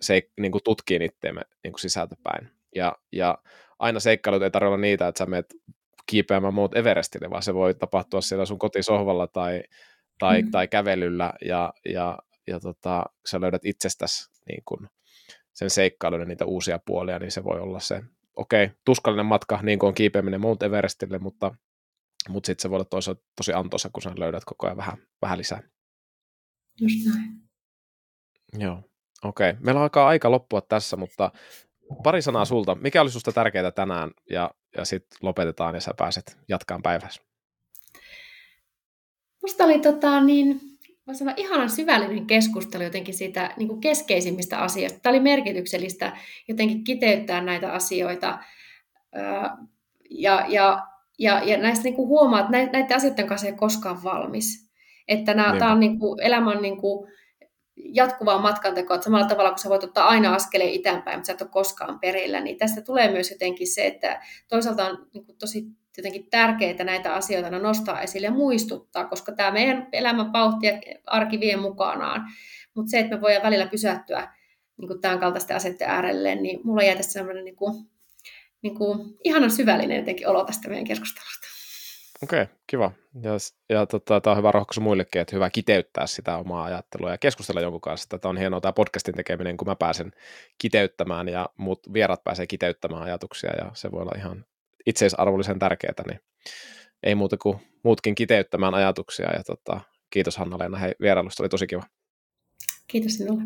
seik- niin kuin tutkiin itteemme niin kuin sisältöpäin. Ja, ja aina seikkailut ei tarvitse olla niitä, että sä menet kiipeämään muut Everestille, vaan se voi tapahtua siellä sun kotisohvalla tai, tai, mm. tai kävelyllä ja, ja, ja tota, sä löydät itsestäsi niin kuin sen seikkailun ja niitä uusia puolia, niin se voi olla se, okei, okay, tuskallinen matka, niin kuin on kiipeäminen Mount Everestille, mutta, mutta sitten se voi olla toisaalta tosi antoisa, kun sä löydät koko ajan vähän, vähän lisää. Just näin. Joo, okei. Okay. Meillä alkaa aika loppua tässä, mutta pari sanaa sulta. Mikä oli susta tärkeää tänään ja, ja sitten lopetetaan ja sä pääset jatkaan päivässä? Musta oli tota, niin, mä sanon, ihanan syvällinen keskustelu jotenkin siitä niin kuin keskeisimmistä asioista. Tämä oli merkityksellistä jotenkin kiteyttää näitä asioita. Ja, ja, ja, ja näistä niin kuin huomaa, että näiden asioiden kanssa ei koskaan valmis. Että nämä, tämä on niin kuin, elämän niin kuin, jatkuvaa matkantekoa, että samalla tavalla kun sä voit ottaa aina askeleen itäänpäin, mutta sä et ole koskaan perillä, niin tästä tulee myös jotenkin se, että toisaalta on niin kuin tosi jotenkin tärkeää näitä asioita nostaa esille ja muistuttaa, koska tämä meidän elämän vauhti ja arki vie mukanaan. Mutta se, että me voidaan välillä pysähtyä niin kuin tämän kaltaisten asioiden äärelle, niin mulla jäi tässä sellainen niin kuin, niin kuin, ihanan syvällinen jotenkin olo tästä meidän keskustelusta. Okei, okay, kiva. Ja, ja tota, tämä on hyvä rohkaisu muillekin, että hyvä kiteyttää sitä omaa ajattelua ja keskustella jonkun kanssa. Tämä on hienoa tämä podcastin tekeminen, kun mä pääsen kiteyttämään ja muut vierat pääsee kiteyttämään ajatuksia ja se voi olla ihan itseisarvollisen tärkeää, niin ei muuta kuin muutkin kiteyttämään ajatuksia. Ja tota, kiitos Hanna-Leena hei, vierailusta, oli tosi kiva. Kiitos sinulle.